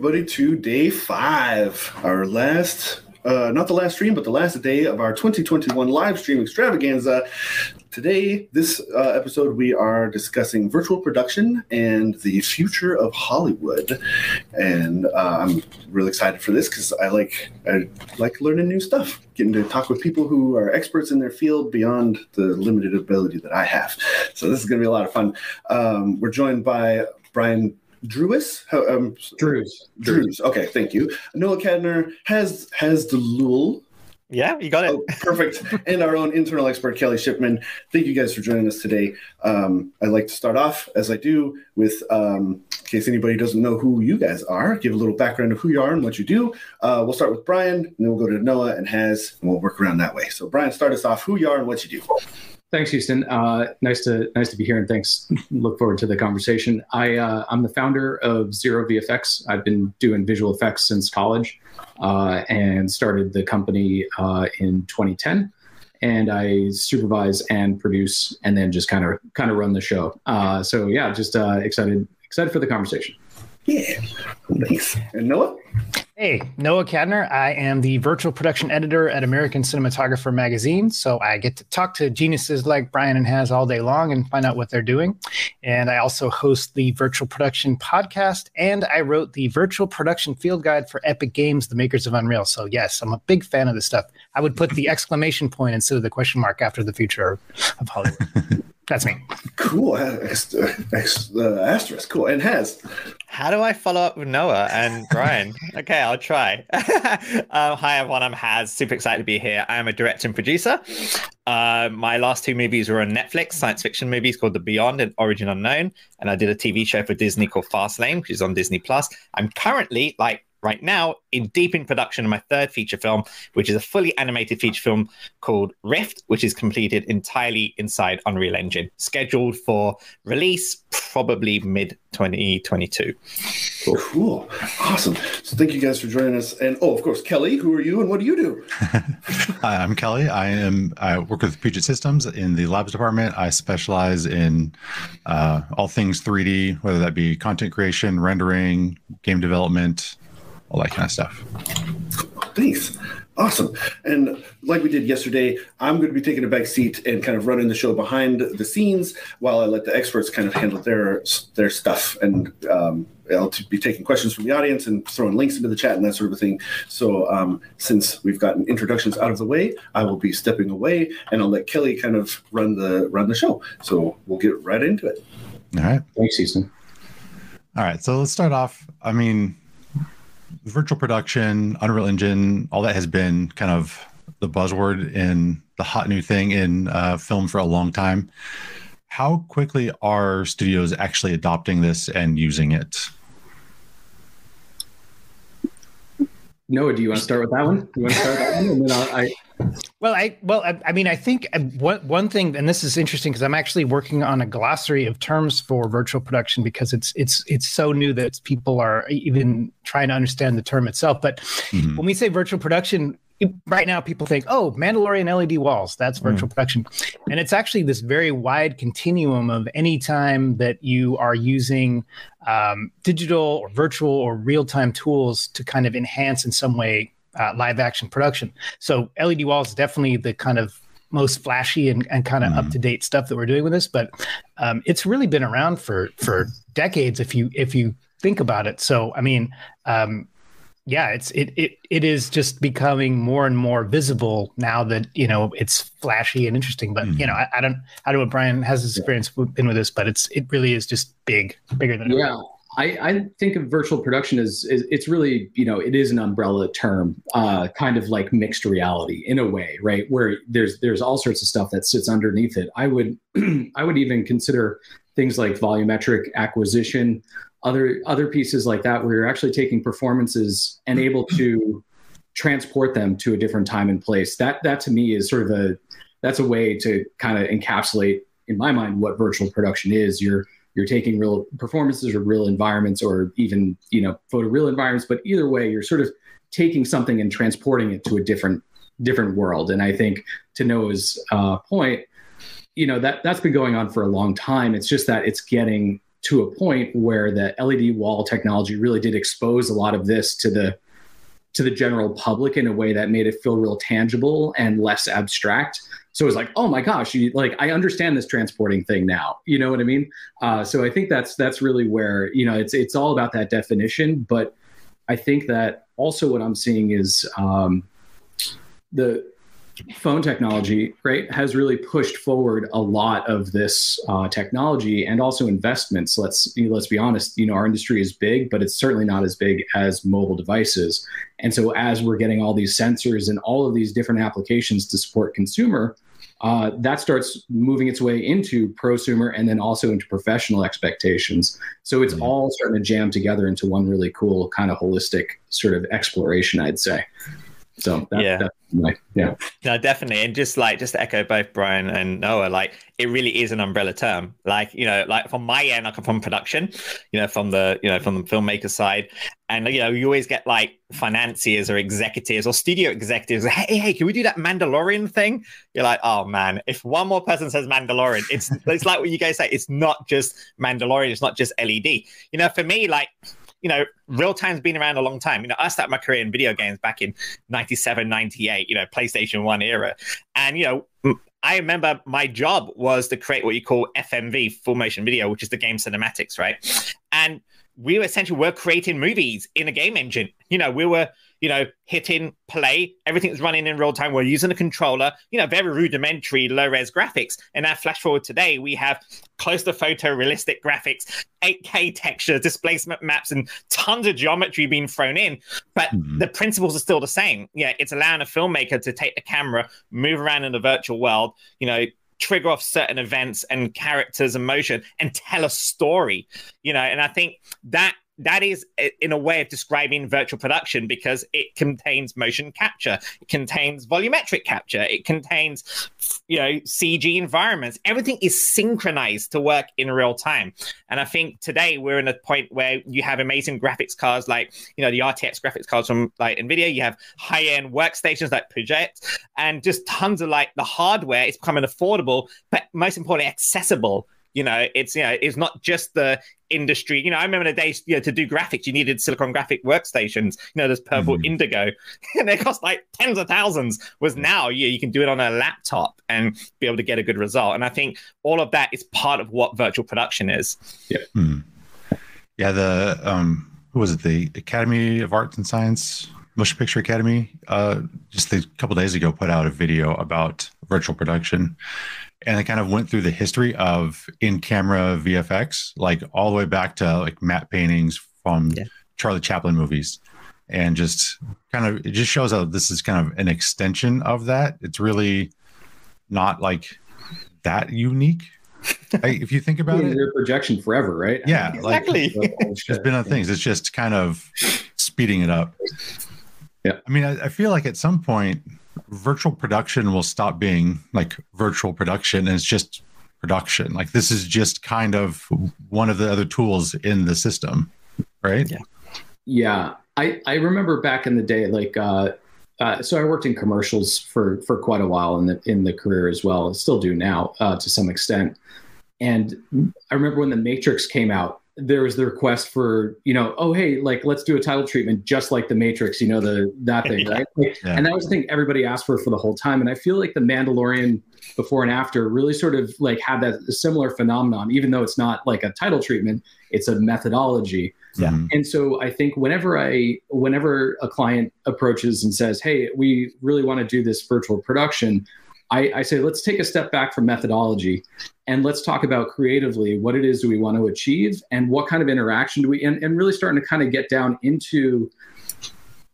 everybody to day five, our last, uh, not the last stream, but the last day of our 2021 live stream extravaganza. Today, this uh, episode, we are discussing virtual production and the future of Hollywood, and uh, I'm really excited for this because I like I like learning new stuff, getting to talk with people who are experts in their field beyond the limited ability that I have. So this is going to be a lot of fun. Um, we're joined by Brian Drewis? Um, Drewes. Drewes. Okay, thank you. Noah Kadner has Haz Dulull. Yeah, you got it. Oh, perfect. and our own internal expert, Kelly Shipman. Thank you guys for joining us today. Um, I'd like to start off, as I do, with um, in case anybody doesn't know who you guys are, give a little background of who you are and what you do. Uh, we'll start with Brian, and then we'll go to Noah and Haz, and we'll work around that way. So, Brian, start us off who you are and what you do. Thanks, Houston. Uh, nice to nice to be here, and thanks. Look forward to the conversation. I uh, I'm the founder of Zero VFX. I've been doing visual effects since college, uh, and started the company uh, in 2010. And I supervise and produce, and then just kind of kind of run the show. Uh, so yeah, just uh, excited excited for the conversation. Yeah, thanks. And Noah. Hey, Noah Kadner. I am the virtual production editor at American Cinematographer Magazine. So I get to talk to geniuses like Brian and Haz all day long and find out what they're doing. And I also host the virtual production podcast and I wrote the virtual production field guide for Epic Games, the makers of Unreal. So, yes, I'm a big fan of this stuff. I would put the exclamation point instead of the question mark after the future of Hollywood. That's me. Cool. Ex- ex- uh, asterisk. Cool. And Haz. How do I follow up with Noah and Brian? Okay, I'll try. um, hi, everyone. I'm Haz. Super excited to be here. I am a director and producer. Uh, my last two movies were on Netflix, science fiction movies called The Beyond and Origin Unknown. And I did a TV show for Disney called Fast Layne, which is on Disney Plus. I'm currently like right now in deep in production of my third feature film, which is a fully animated feature film called Rift, which is completed entirely inside Unreal Engine, scheduled for release probably mid 2022. Cool. cool. Awesome. So thank you guys for joining us. And oh, of course, Kelly, who are you and what do you do? Hi, I'm Kelly. I am I work with Puget Systems in the labs department. I specialize in uh, all things 3D, whether that be content creation, rendering, game development, all that kind of stuff. Thanks. Awesome. And like we did yesterday, I'm going to be taking a back seat and kind of running the show behind the scenes while I let the experts kind of handle their their stuff. And um, I'll be taking questions from the audience and throwing links into the chat and that sort of thing. So um, since we've gotten introductions out of the way, I will be stepping away and I'll let Kelly kind of run the run the show. So we'll get right into it. All right. Thanks, Houston. All right. So let's start off. I mean, virtual production, Unreal Engine, all that has been kind of the buzzword in the hot new thing in uh, film for a long time. How quickly are studios actually adopting this and using it? Noah, do you want to start with that one? Do you want to start with that one? And then I'll, I, well, I well, I, I, mean, I think uh, one one thing, and this is interesting because I'm actually working on a glossary of terms for virtual production because it's it's it's so new that people are even trying to understand the term itself. But mm-hmm. when we say virtual production, right now people think, oh, Mandalorian LED walls, that's virtual mm. production. And it's actually this very wide continuum of any time that you are using um, digital or virtual or real time tools to kind of enhance in some way uh, live action production. So LED walls is definitely the kind of most flashy and, and kind of mm. up to date stuff that we're doing with this, but um, it's really been around for for decades if you if you think about it. So I mean, um, yeah, it's it it it is just becoming more and more visible now that you know it's flashy and interesting. But mm. you know, I, I, don't I don't know what Brian has his experience been with this, but it's it really is just big, bigger than yeah. Ever. I, I think of virtual production as, as, it's really you know it is an umbrella term, uh, kind of like mixed reality in a way, right? Where there's there's all sorts of stuff that sits underneath it. I would I would even consider things like volumetric acquisition, other other pieces like that, where you're actually taking performances and able to transport them to a different time and place. That that to me is sort of a that's a way to kind of encapsulate in my mind what virtual production is. You're you're taking real performances or real environments or even you know photoreal environments but either way you're sort of taking something and transporting it to a different different world and i think to noah's uh, point you know that that's been going on for a long time it's just that it's getting to a point where the LED wall technology really did expose a lot of this to the to the general public in a way that made it feel real tangible and less abstract. So it was like, oh my gosh, you, like I understand this transporting thing now. You know what I mean? Uh, so I think that's that's really where you know it's it's all about that definition. But I think that also what I'm seeing is um, the phone technology, right, has really pushed forward a lot of this uh, technology and also investments. Let's let's be honest. You know, our industry is big, but it's certainly not as big as mobile devices. And so, as we're getting all these sensors and all of these different applications to support consumer, uh, that starts moving its way into prosumer and then also into professional expectations. So it's mm-hmm. all starting to jam together into one really cool kind of holistic sort of exploration, I'd say. So that, yeah, my, yeah, no, definitely, and just like just to echo both Brian and Noah, like it really is an umbrella term. Like you know, like from my end, I come from production, you know, from the you know from the filmmaker side, and you know, you always get like financiers or executives or studio executives. Hey, hey, can we do that Mandalorian thing? You're like, oh man, if one more person says Mandalorian, it's it's like what you guys say. It's not just Mandalorian. It's not just LED. You know, for me, like you know, real time's been around a long time. You know, I started my career in video games back in 97, 98, you know, PlayStation 1 era. And, you know, I remember my job was to create what you call FMV, full motion video, which is the game cinematics, right? And we were essentially were creating movies in a game engine. You know, we were you know, hitting play. Everything's running in real time. We're using a controller, you know, very rudimentary low res graphics. And now, flash forward today, we have close to photo realistic graphics, 8K texture, displacement maps, and tons of geometry being thrown in. But mm-hmm. the principles are still the same. Yeah, it's allowing a filmmaker to take the camera, move around in the virtual world, you know, trigger off certain events and characters and motion and tell a story you know and i think that that is in a way of describing virtual production because it contains motion capture it contains volumetric capture it contains you know cg environments. Everything is synchronized to work in real time. And i think today we're in a point where you have amazing graphics cards like you know the rtx graphics cards from like nvidia. You have high-end workstations like Puget and just tons of like the hardware is becoming affordable but most importantly accessible you know, it's you know, it's not just the industry. You know, I remember the days you know to do graphics, you needed Silicon Graphic workstations. You know, there's Purple mm-hmm. Indigo, and they cost like tens of thousands. Was now you you can do it on a laptop and be able to get a good result. And I think all of that is part of what virtual production is. Yeah. Mm. Yeah. The um, who was it? The Academy of Arts and Science Motion Picture Academy, uh, just a couple days ago, put out a video about virtual production, and I kind of went through the history of in-camera VFX, like all the way back to like matte paintings from yeah. Charlie Chaplin movies, and just kind of it just shows how this is kind of an extension of that. It's really not like that unique. if you think about it, your projection forever, right? Yeah, exactly. Like, it's been on things. It's just kind of speeding it up. Yeah, I mean, I, I feel like at some point virtual production will stop being like virtual production and it's just production. Like this is just kind of one of the other tools in the system, right? Yeah. Yeah. I, I remember back in the day, like, uh, uh, so I worked in commercials for for quite a while in the in the career as well. Still do now uh, to some extent. And I remember when the Matrix came out, there was the request for you know oh hey like let's do a title treatment just like the matrix you know the that thing right? Like, yeah. and that was the thing everybody asked for for the whole time. And i feel like the mandalorian before and after really sort of like had that similar phenomenon even though it's not like a title treatment it's a methodology. Yeah. Mm-hmm. and so i think whenever i whenever a client approaches and says hey we really want to do this virtual production I, I, say let's take a step back from methodology and let's talk about creatively what it is do we want to achieve and what kind of interaction do we and, and really starting to kind of get down into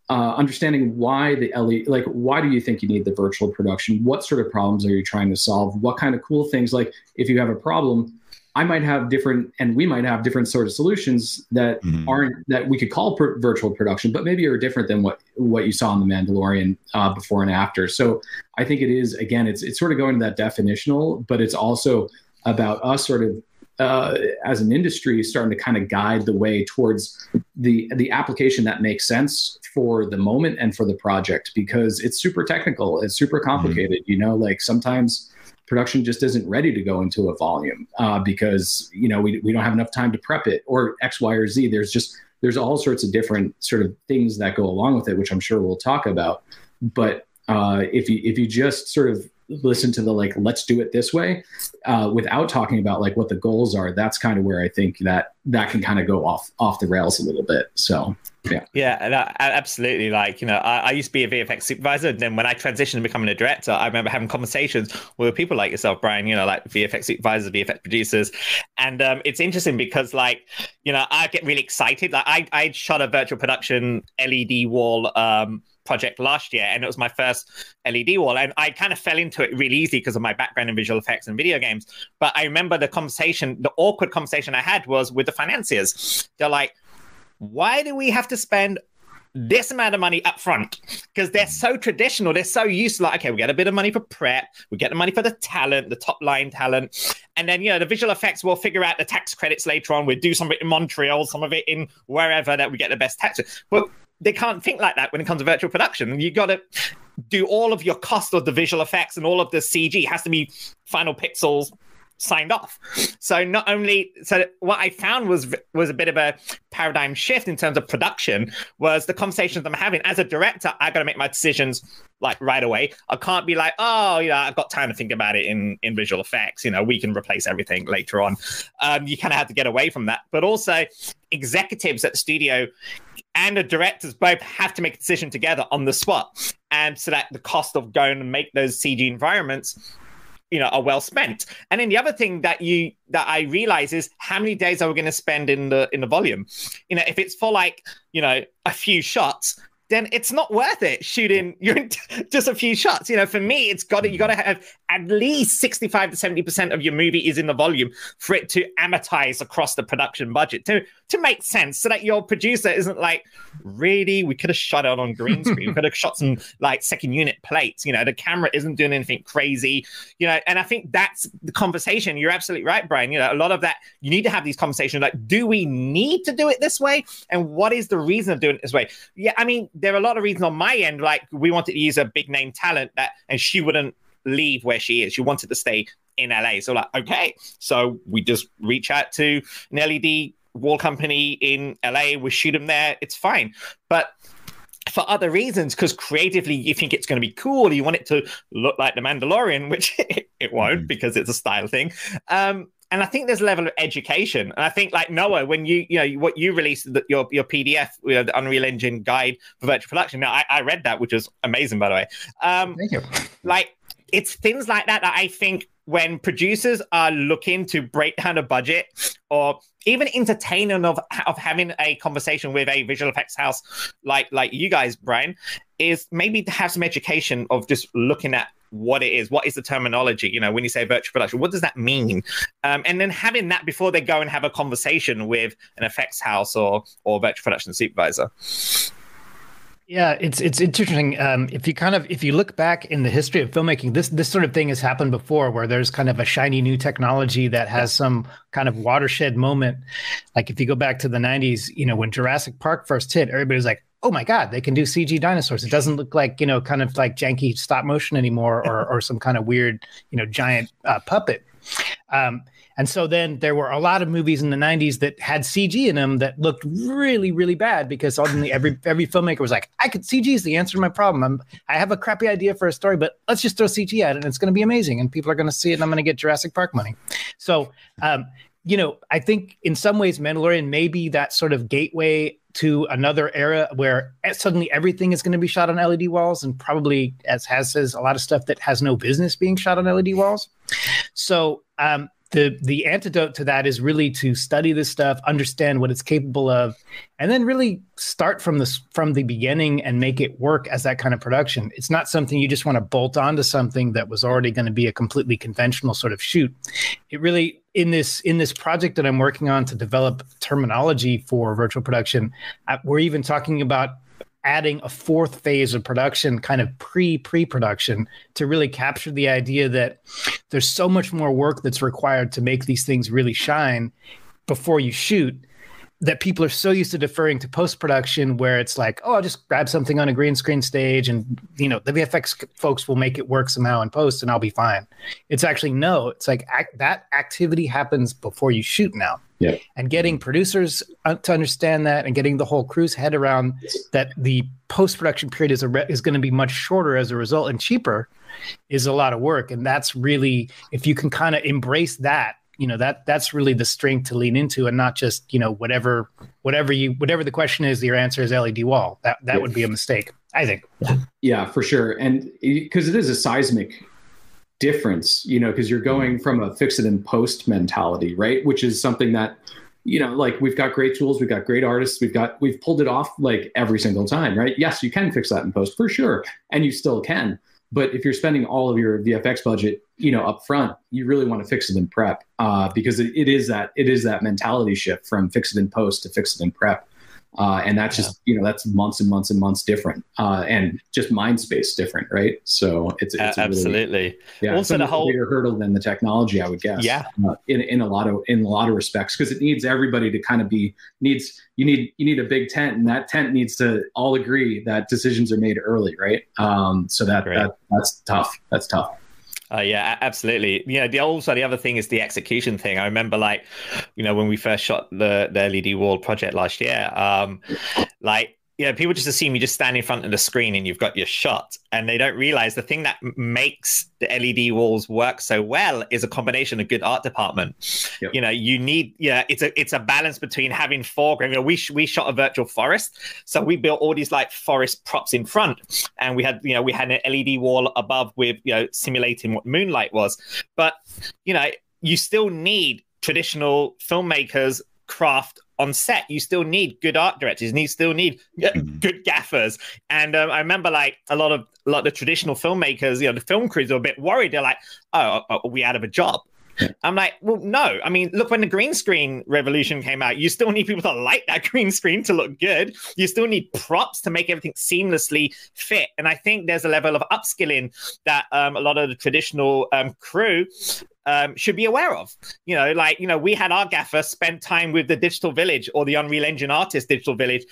uh, understanding why the LE, like why do you think you need the virtual production? What sort of problems are you trying to solve? What kind of cool things like if you have a problem, I might have different, and we might have different sort of solutions that mm-hmm. aren't that we could call per- virtual production, but maybe are different than what what you saw in the Mandalorian uh, before and after. So I think it is again, it's it's sort of going to that definitional, but it's also about us sort of uh, as an industry starting to kind of guide the way towards the the application that makes sense for the moment and for the project because it's super technical it's super mm-hmm. complicated mm-hmm. you know like sometimes production just isn't ready to go into a volume uh, because you know we, we don't have enough time to prep it or X, Y, or Z. There's just there's all sorts of different sort of things that go along with it, which I'm sure we'll talk about. But uh, if you if you just sort of listen to the like let's do it this way uh, without talking about like what the goals are that's kind of where i think that that can kind of go off off the rails a little bit so yeah. Yeah absolutely like you know I, I, used to be a vfx supervisor and then when i transitioned to becoming a director i remember having conversations with people like yourself brian you know like vfx supervisors vfx producers and um, it's interesting because like you know i get really excited like i i shot a virtual production led wall um, project last year, and it was my first LED wall. And I kind of fell into it really easy because of my background in visual effects and video games. But I remember the conversation, the awkward conversation I had was with the financiers. They're like, why do we have to spend this amount of money up front because they're so traditional. They're so used to like, okay, we get a bit of money for prep, we get the money for the talent, the top line talent, and then you know the visual effects. We'll figure out the tax credits later on. We'll do some of it in Montreal, some of it in wherever that we get the best tax. But they can't think like that when it comes to virtual production. You got to do all of your cost of the visual effects and all of the CG has to be final pixels signed off. So not only so what I found was was a bit of a paradigm shift in terms of production was the conversations I'm having as a director. I got to make my decisions like right away. I can't be like, oh, you know, I've got time to think about it in in visual effects. You know, we can replace everything later on. Um, you kind of have to get away from that. But also, executives at the studio and the directors both have to make a decision together on the spot. And so that the cost of going and make those CG environments you know are well spent and then the other thing that you that i realize is how many days are we going to spend in the in the volume you know if it's for like you know a few shots then it's not worth it shooting your just a few shots. You know, for me, it's got to you got to mm. have at least sixty five to seventy percent of your movie is in the volume for it to amortize across the production budget to to make sense, so that your producer isn't like, really, we could have shot it on green screen, we could have shot some like second unit plates. You know, the camera isn't doing anything crazy. You know, and I think that's the conversation. You're absolutely right, Brian. You know, a lot of that you need to have these conversations like, do we need to do it this way, and what is the reason of doing it this way? Yeah, I mean there are a lot of reasons on my end. Like we wanted to use a big name talent that, and she wouldn't leave where she is. She wanted to stay in LA. So like, okay, so we just reach out to an LED wall company in LA. We shoot them there. It's fine. But for other reasons, because creatively you think it's going to be cool, you want it to look like the Mandalorian, which it won't mm-hmm. because it's a style thing. Um, and I think there's a level of education. And I think like Noah, when you you know what you released the, your your PDF, you know, the Unreal Engine guide for virtual production. Now I, I read that, which was amazing, by the way. Um, Thank you. Like it's things like that that I think when producers are looking to break down a budget or even entertaining of of having a conversation with a visual effects house like like you guys, Brian, is maybe to have some education of just looking at what it is, what is the terminology? You know, when you say virtual production, what does that mean? Um, and then having that before they go and have a conversation with an effects house or or virtual production supervisor. Yeah, it's it's interesting. Um, if you kind of if you look back in the history of filmmaking, this this sort of thing has happened before, where there's kind of a shiny new technology that has some kind of watershed moment. Like if you go back to the '90s, you know, when Jurassic Park first hit, everybody's like, oh my god they can do cg dinosaurs. It doesn't look like you know kind of like janky stop motion anymore or, or some kind of weird you know giant uh, puppet. Um, and so then there were a lot of movies in the 90s that had cg in them that looked really really bad because suddenly every every filmmaker was like i could cg is the answer to my problem. I'm, i have a crappy idea for a story but let's just throw cg at it and it's going to be amazing and people are going to see it and i'm going to get jurassic park money. So um, you know, I think in some ways Mandalorian may be that sort of gateway to another era where suddenly everything is going to be shot on LED walls, and probably, as Haz says, a lot of stuff that has no business being shot on LED walls. So um, the the antidote to that is really to study this stuff, understand what it's capable of, and then really start from this from the beginning and make it work as that kind of production. It's not something you just want to bolt onto something that was already going to be a completely conventional sort of shoot. It really in this in this project that I'm working on to develop terminology for virtual production, uh, we're even talking about adding a fourth phase of production, kind of pre pre production, to really capture the idea that there's so much more work that's required to make these things really shine before you shoot. That people are so used to deferring to post production where it's like oh i'll just grab something on a green screen stage and you know the vfx folks will make it work somehow in post and i'll be fine. It's actually no it's like act, that activity happens before you shoot now. Yeah. and getting producers to understand that and getting the whole crew's head around that the post production period is a re- is going to be much shorter as a result and cheaper is a lot of work. And that's really if you can kind of embrace that you know that that's really the strength to lean into and not just you know whatever whatever you whatever the question is your answer is led wall that that Yeah. would be a mistake i think Yeah, for sure. And because it is a seismic difference, you know, because you're going from a fix it and post mentality, right? Which is something that, you know, like we've got great tools, we've got great artists, we've got, we've pulled it off like every single time, right? Yes, you can fix that in post for sure. And you still can. But if you're spending all of your VFX budget, you know, up front, you really want to fix it in prep uh, because it, it is that it is that mentality shift from fix it in post to fix it in prep. Uh, and that's just you know that's months and months and months different uh, and just mind space different right so it's, it's Uh, a really- absolutely. yeah Also, the a whole- bigger hurdle than the technology i would guess Yeah. uh, in, in a lot of in a lot of respects because it needs everybody to kind of be needs you need you need a big tent and that tent needs to all agree that decisions are made early right um, so that, Great. that that's tough that's tough Uh, yeah, absolutely. Yeah, the also the other thing is the execution thing. I remember, like, you know, when we first shot the the LED wall project last year, um, like, know, people just assume you just stand in front of the screen and you've got your shot, and they don't realize the thing that makes the LED walls work so well is a combination of good art department. Yep. You know, you need, yeah, it's a it's a balance between having foreground. You know, we sh- we shot a virtual forest, so we built all these like forest props in front, and we had you know we had an LED wall above with you know simulating what moonlight was, but you know you still need traditional filmmakers craft on set you still need good art directors. And you still need uh, good gaffers. And um, i remember like a lot of a lot of the traditional filmmakers you know the film crews are a bit worried. They're like oh are are we out of a job I'm like, well, no. I mean, look, when the green screen revolution came out, you still need people to light that green screen to look good. You still need props to make everything seamlessly fit. And I think there's a level of upskilling that um, a lot of the traditional um, crew um, should be aware of. You know, like, you know, we had our gaffer spend time with the Digital Village or the Unreal Engine Artist Digital Village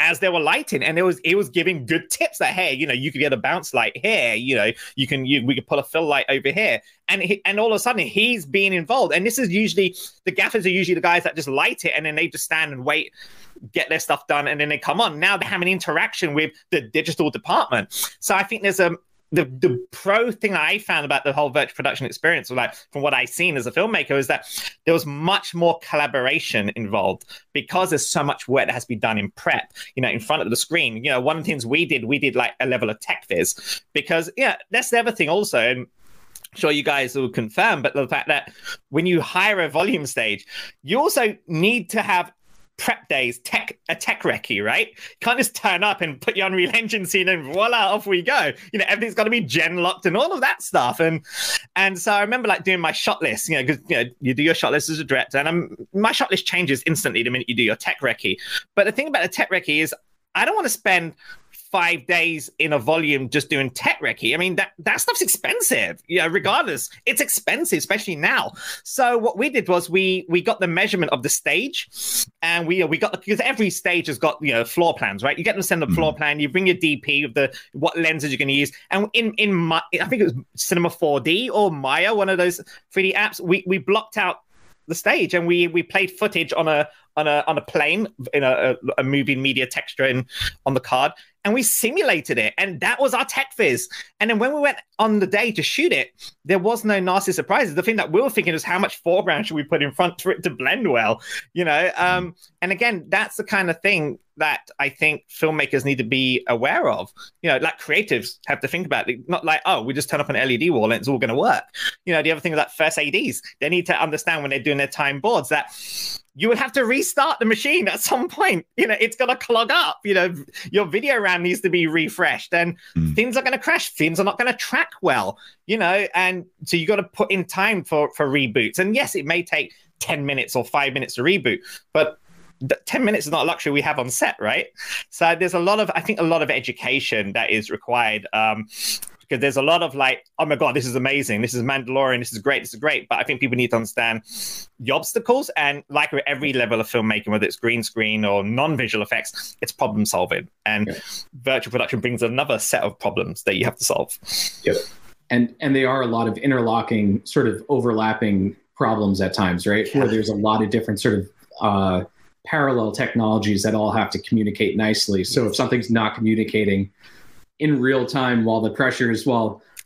as they were lighting and it was it was giving good tips that hey you know you could get a bounce light here you know you can you we could put a fill light over here. And he, and all of a sudden he's being involved. And this is usually the gaffers are usually the guys that just light it and then they just stand and wait get their stuff done and then they come on. Now they have an interaction with the digital department. So i think there's a the, the pro thing I found about the whole virtual production experience, was like from what I've seen as a filmmaker, is that there was much more collaboration involved because there's so much work that has to be done in prep, you know, in front of the screen. You know, one of the things we did, we did like a level of tech viz because, yeah, that's the other thing also. And sure you guys will confirm, but the fact that when you hire a volume stage, you also need to have prep days, tech a tech recce, right? You can't just turn up and put your Unreal Engine scene and voila, off we go. You know, everything's got to be gen locked and all of that stuff. And and so I remember like doing my shot list, you know, because you know you do your shot list as a director, and I'm, my shot list changes instantly the minute you do your tech recce. But the thing about the tech recce is I don't want to spend five days in a volume just doing tech recce. I mean, that, that stuff's expensive. Yeah, regardless, it's expensive, especially now. So what we did was we we got the measurement of the stage, and we we got because every stage has got you know floor plans, right? You get them to send a hmm. floor plan. You bring your DP of the what lenses you're going to use, and in in my I think it was Cinema 4D or Maya, one of those 3D apps. We we blocked out the stage and we we played footage on a on a on a plane in a, a, moving media texture in on the card and we simulated it and that was our tech viz. and then when we went on the day to shoot it there was no nasty surprises. The thing that we were thinking was how much foreground should we put in front for it to blend well you know? Um and again that's the kind of thing that i think filmmakers need to be aware of. You know like creatives have to think about it. Not like oh we just turn up an led wall and it's all going to work. You know the other thing is that first ads they need to understand when they're doing their time boards that you would have to restart the machine at some point. You know, it's going to clog up. You know, your video RAM needs to be refreshed, and Mm. things are going to crash. Things are not going to track well. You know, and so you got to put in time for for reboots. And yes, it may take ten minutes or five minutes to reboot, but th- 10 minutes is not a luxury we have on set right so there's a lot of i think a lot of education that is required um because there's a lot of like, oh my god, this is amazing, this is Mandalorian, this is great, this is great. But I think people need to understand the obstacles and like with every level of filmmaking, whether it's green screen or non-visual effects, it's problem solving. And yeah. virtual production brings another set of problems that you have to solve. Yep. And and they are a lot of interlocking, sort of overlapping problems at times, right? Yeah. Where there's a lot of different sort of uh, parallel technologies that all have to communicate nicely. So if something's not communicating in real time while the pressure is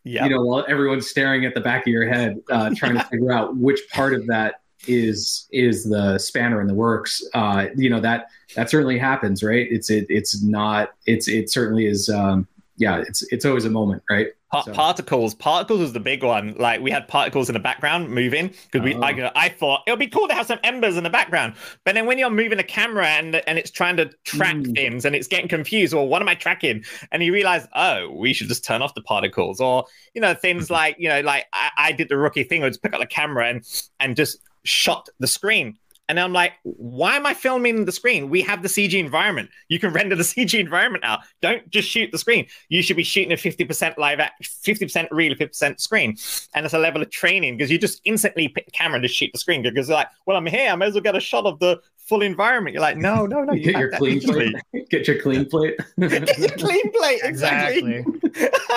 yep. you know, while everyone's staring at the back of your head, uh, trying to figure out which part of that is is the spanner in the works. Uh, you know that that certainly happens, right? It's it, it's not it's it certainly is. Um, yeah, it's it's always a moment, right? so. Particles, particles was the big one. Like we had particles in the background moving because we. Oh. I, I, thought it would be cool to have some embers in the background, but then when you're moving the camera and and it's trying to track mm. things and it's getting confused, well, what am I tracking? And you realize, oh, we should just turn off the particles, or you know, things mm-hmm. like you know, like I, I did the rookie thing, I just pick up the camera and and just shot the screen and I'm like, why am I filming the screen? We have the CG environment. You can render the CG environment out. Don't just shoot the screen. You should be shooting a 50% live, 50% real, 50% screen. And it's a level of training because you just instantly pick camera to shoot the screen because like, well, I'm here. I may as well get a shot of the full environment. You're like, no, no, no. You get your clean plate. Get your clean plate. get your clean plate. Exactly.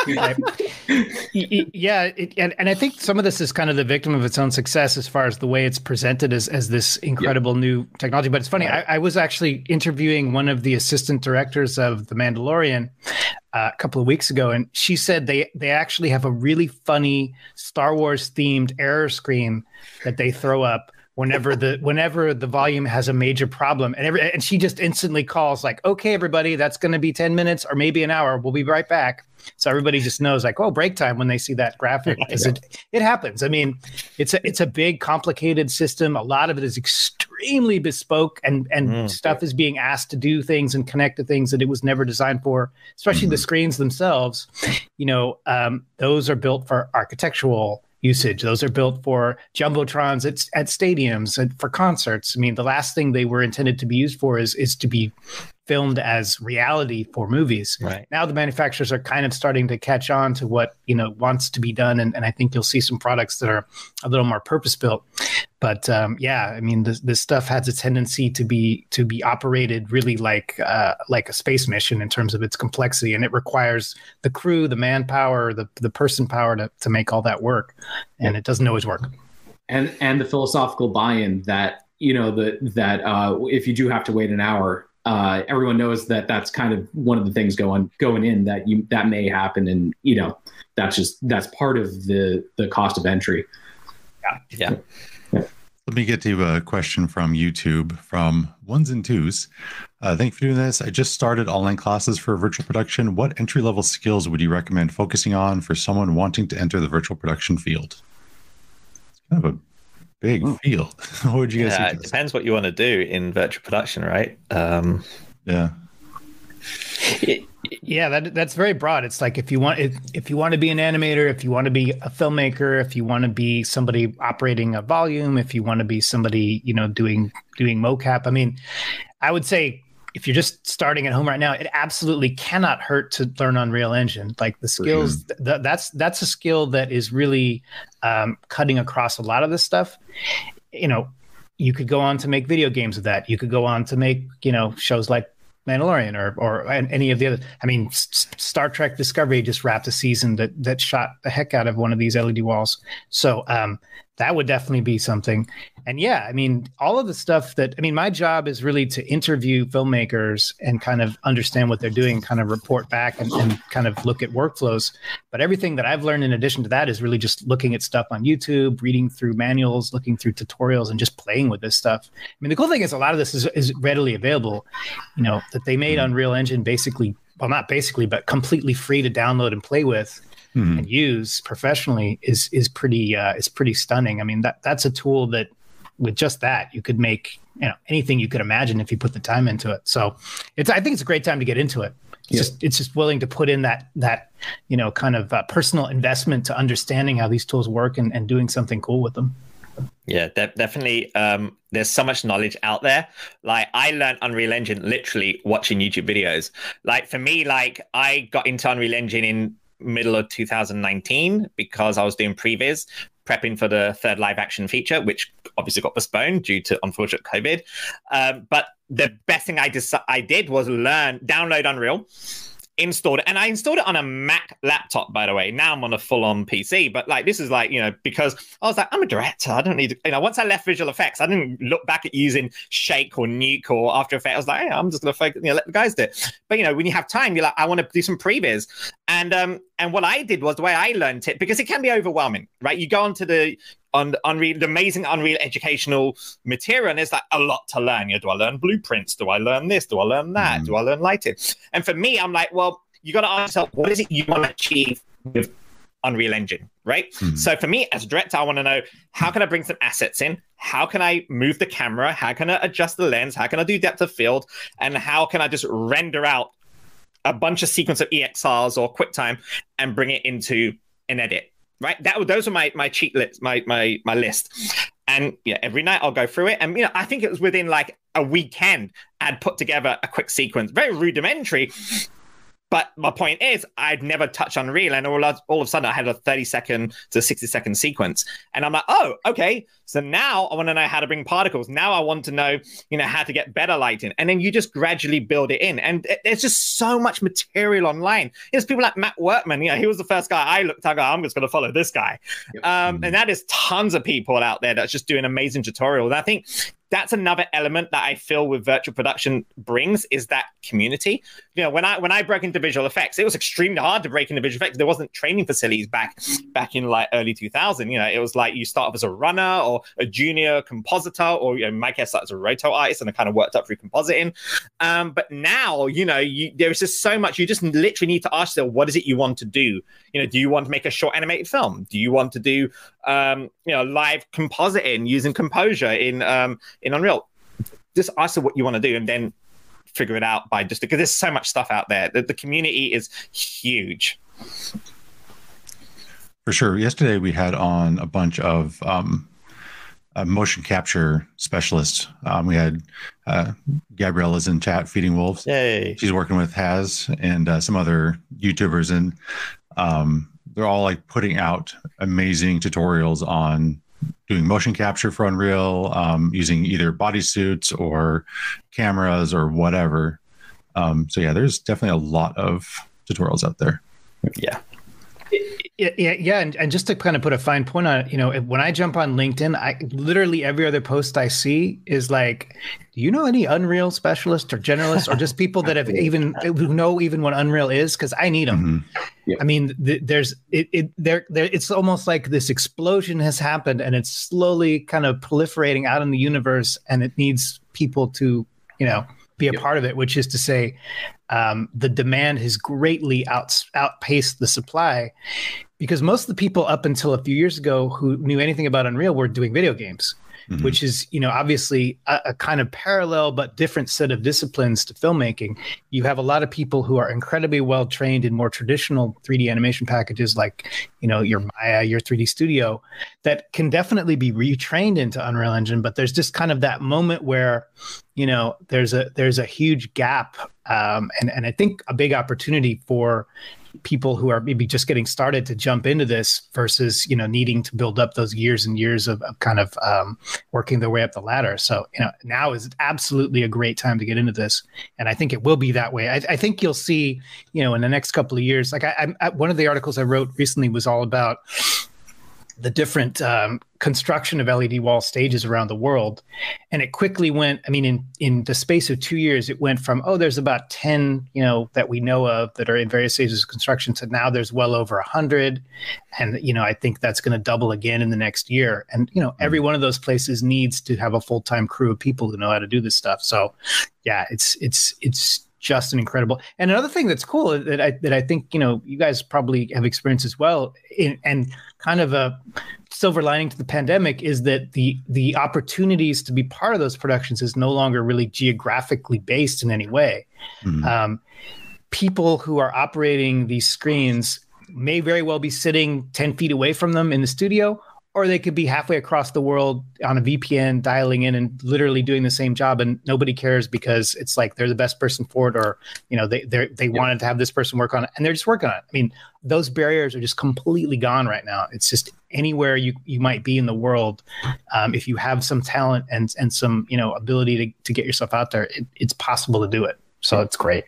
exactly. yeah, it, and and I think some of this is kind of the victim of its own success as far as the way it's presented as as this incredible yeah. new technology. But it's funny. I, I, was actually interviewing one of the assistant directors of The Mandalorian. Uh, a couple of weeks ago, and she said they they actually have a really funny Star Wars themed error screen that they throw up whenever the whenever the volume has a major problem and every and she just instantly calls like okay everybody that's going to be 10 minutes or maybe an hour. We'll be right back. So everybody just knows like oh break time when they see that graphic because it, it happens. I mean it's a it's a big complicated system. A lot of it is extremely bespoke and and mm. stuff is being asked to do things and connect to things that it was never designed for especially mm-hmm. the screens themselves. You know um, those are built for architectural usage. Those are built for jumbotrons at, at stadiums and for concerts. I mean, the last thing they were intended to be used for is is to be filmed as reality for movies. Right. Now the manufacturers are kind of starting to catch on to what, you know, wants to be done. And, and I think you'll see some products that are a little more purpose built. But um, yeah, I mean, this, this stuff has a tendency to be to be operated really like uh, like a space mission in terms of its complexity, and it requires the crew, the manpower, the the person power to to make all that work, and it doesn't always work. And and the philosophical buy-in that you know that that uh, if you do have to wait an hour uh, everyone knows that that's kind of one of the things going going in that you that may happen, and you know that's just that's part of the the cost of entry. Yeah, yeah. yeah. Let me get to a question from YouTube from ones and twos. Uh, thank you for doing this. I just started online classes for virtual production. What entry level skills would you recommend focusing on for someone wanting to enter the virtual production field? It's kind of a big mm. field. what would you guys? Yeah, it depends what you want to do in virtual production, right? Um, yeah. yeah, that that's very broad. It's like if you want if, if you want to be an animator, if you want to be a filmmaker, if you want to be somebody operating a volume, if you want to be somebody you know doing doing mocap. I mean, I would say if you're just starting at home right now, it absolutely cannot hurt to learn Unreal Engine. Like the skills, sure. th- that's that's a skill that is really um, cutting across a lot of this stuff. You know, you could go on to make video games with that. You could go on to make you know shows like Mandalorian or or any of the other. I mean, S- Star Trek Discovery just wrapped a season that that shot the heck out of one of these LED walls. So um, that would definitely be something. And yeah, I mean, all of the stuff that I mean, my job is really to interview filmmakers and kind of understand what they're doing, kind of report back and, and, kind of look at workflows. But everything that I've learned in addition to that is really just looking at stuff on YouTube, reading through manuals, looking through tutorials, and just playing with this stuff. I mean, the cool thing is a lot of this is, is readily available. You know, that they made Unreal mm-hmm. Engine basically, well, not basically, but completely free to download and play with mm-hmm. and use professionally is is pretty uh, is pretty stunning. I mean that that's a tool that with just that you could make you know anything you could imagine if you put the time into it. So it's I think it's a great time to get into it. It's yeah. just it's just willing to put in that that you know kind of uh, personal investment to understanding how these tools work and, and doing something cool with them. Yeah, de- definitely. Um, there's so much knowledge out there. Like I learned Unreal Engine literally watching YouTube videos. Like for me, like I got into Unreal Engine in middle of 2019 because I was doing previs, prepping for the third live action feature, which obviously got postponed due to unfortunate COVID. Um, but the best thing I, I did was learn, download Unreal installed it and i installed it on a mac laptop by the way. Now i'm on a full-on pc but like this is like you know because i was like i'm a director. I don't need to, you know once i left visual effects i didn't look back at using shake or nuke or after effects. I was like hey, i'm just gonna focus you know let the guys do it. But you know when you have time you're like i want to do some previs. And um and what i did was the way i learned it because it can be overwhelming right you go onto the on Unreal, the amazing Unreal educational material. And there's like a lot to learn. You know, do I learn blueprints? Do I learn this? Do I learn that? Mm. Do I learn lighting? And for me, I'm like, well, you got to ask yourself, what is it you want to achieve with Unreal Engine, right? Mm. So for me as a director, I want to know how can I bring some assets in? How can I move the camera? How can I adjust the lens? How can I do depth of field? And how can I just render out a bunch of sequence of EXRs or QuickTime and bring it into an edit? right? That those are my my cheat list, my my my list. And yeah, every night I'll go through it. And you know, I think it was within like a weekend I'd put together a quick sequence, very rudimentary, but my point is, I'd never touched Unreal, and all of, all of a sudden, I had a 30 second to 60 second sequence. And I'm like, oh, okay. So now I want to know how to bring particles. Now I want to know, you know, how to get better lighting. And then you just gradually build it in. And it, there's just so much material online. There's people like Matt Workman. You know, he was the first guy I looked at. I'm just going to follow this guy. Yep. Um, and that is tons of people out there that's just doing amazing tutorials. And I think that's another element that I feel with virtual production brings is that community. You know, when I when I broke into visual effects, it was extremely hard to break into visual effects. There wasn't training facilities back back in like early 2000. You know, it was like you start as a runner or a junior compositor, or you know, in my case, as a roto artist, and I kind of worked up through compositing. Um, but now, you know, you, there's just so much. You just literally need to ask yourself, what is it you want to do? You know, do you want to make a short animated film? Do you want to do um, you know live compositing using composure in um, in Unreal. Just ask what you want to do, and then figure it out by just because there's so much stuff out there. The, the community is huge. For sure. Yesterday we had on a bunch of um, uh, motion capture specialists. Um, we had uh, Gabriella's in chat feeding wolves. Yay! She's working with Haz and uh, some other YouTubers, and um, they're all like putting out amazing tutorials on doing motion capture for Unreal, um, using either bodysuits or cameras or whatever. Um, so yeah, there's definitely a lot of tutorials out there. Yeah. Yeah, yeah, yeah, and, and just to kind of put a fine point on it, you know, when I jump on LinkedIn, I literally every other post I see is like, do you know any Unreal specialists or generalists or just people that have even who know even what Unreal is? Because I need them. Mm-hmm. Yep. I mean, th- there's it, it there, there. It's almost like this explosion has happened, and it's slowly kind of proliferating out in the universe, and it needs people to, you know, be a yep. part of it. Which is to say, um, the demand has greatly out, outpaced the supply because most of the people up until a few years ago who knew anything about Unreal were doing video games. Mm-hmm. Which is, you know, obviously a, a, kind of parallel but different set of disciplines to filmmaking. You have a lot of people who are incredibly well trained in more traditional 3D animation packages like, you know, your Maya, your 3D Studio, that can definitely be retrained into Unreal Engine. But there's just kind of that moment where, you know, there's a there's a huge gap, um, and and I think a big opportunity for people who are maybe just getting started to jump into this versus you know needing to build up those years and years of, of kind of um, working their way up the ladder. So you know now is absolutely a great time to get into this. And i think it will be that way. I, I think you'll see you know in the next couple of years like I, I one of the articles i wrote recently was all about the different um, construction of LED wall stages around the world. And it quickly went, I mean, in, in the space of two years, it went from, oh, there's about 10, you know, that we know of that are in various stages of construction to now there's well over 100. And, you know, I think that's going to double again in the next year. And, you know, every one of those places needs to have a full time crew of people who know how to do this stuff. So, yeah, it's, it's, it's, just an incredible. And another thing that's cool that I that I think you know you guys probably have experienced as well, in, and kind of a silver lining to the pandemic is that the the opportunities to be part of those productions is no longer really geographically based in any way. Mm-hmm. Um, people who are operating these screens may very well be sitting 10 feet away from them in the studio or they could be halfway across the world on a VPN, dialing in and literally doing the same job, and nobody cares because it's like they're the best person for it, or you know they they they wanted to have this person work on it, and they're just working on it. I mean, those barriers are just completely gone right now. It's just anywhere you you might be in the world, um, if you have some talent and and some you know ability to to get yourself out there, it, it's possible to do it. So it's great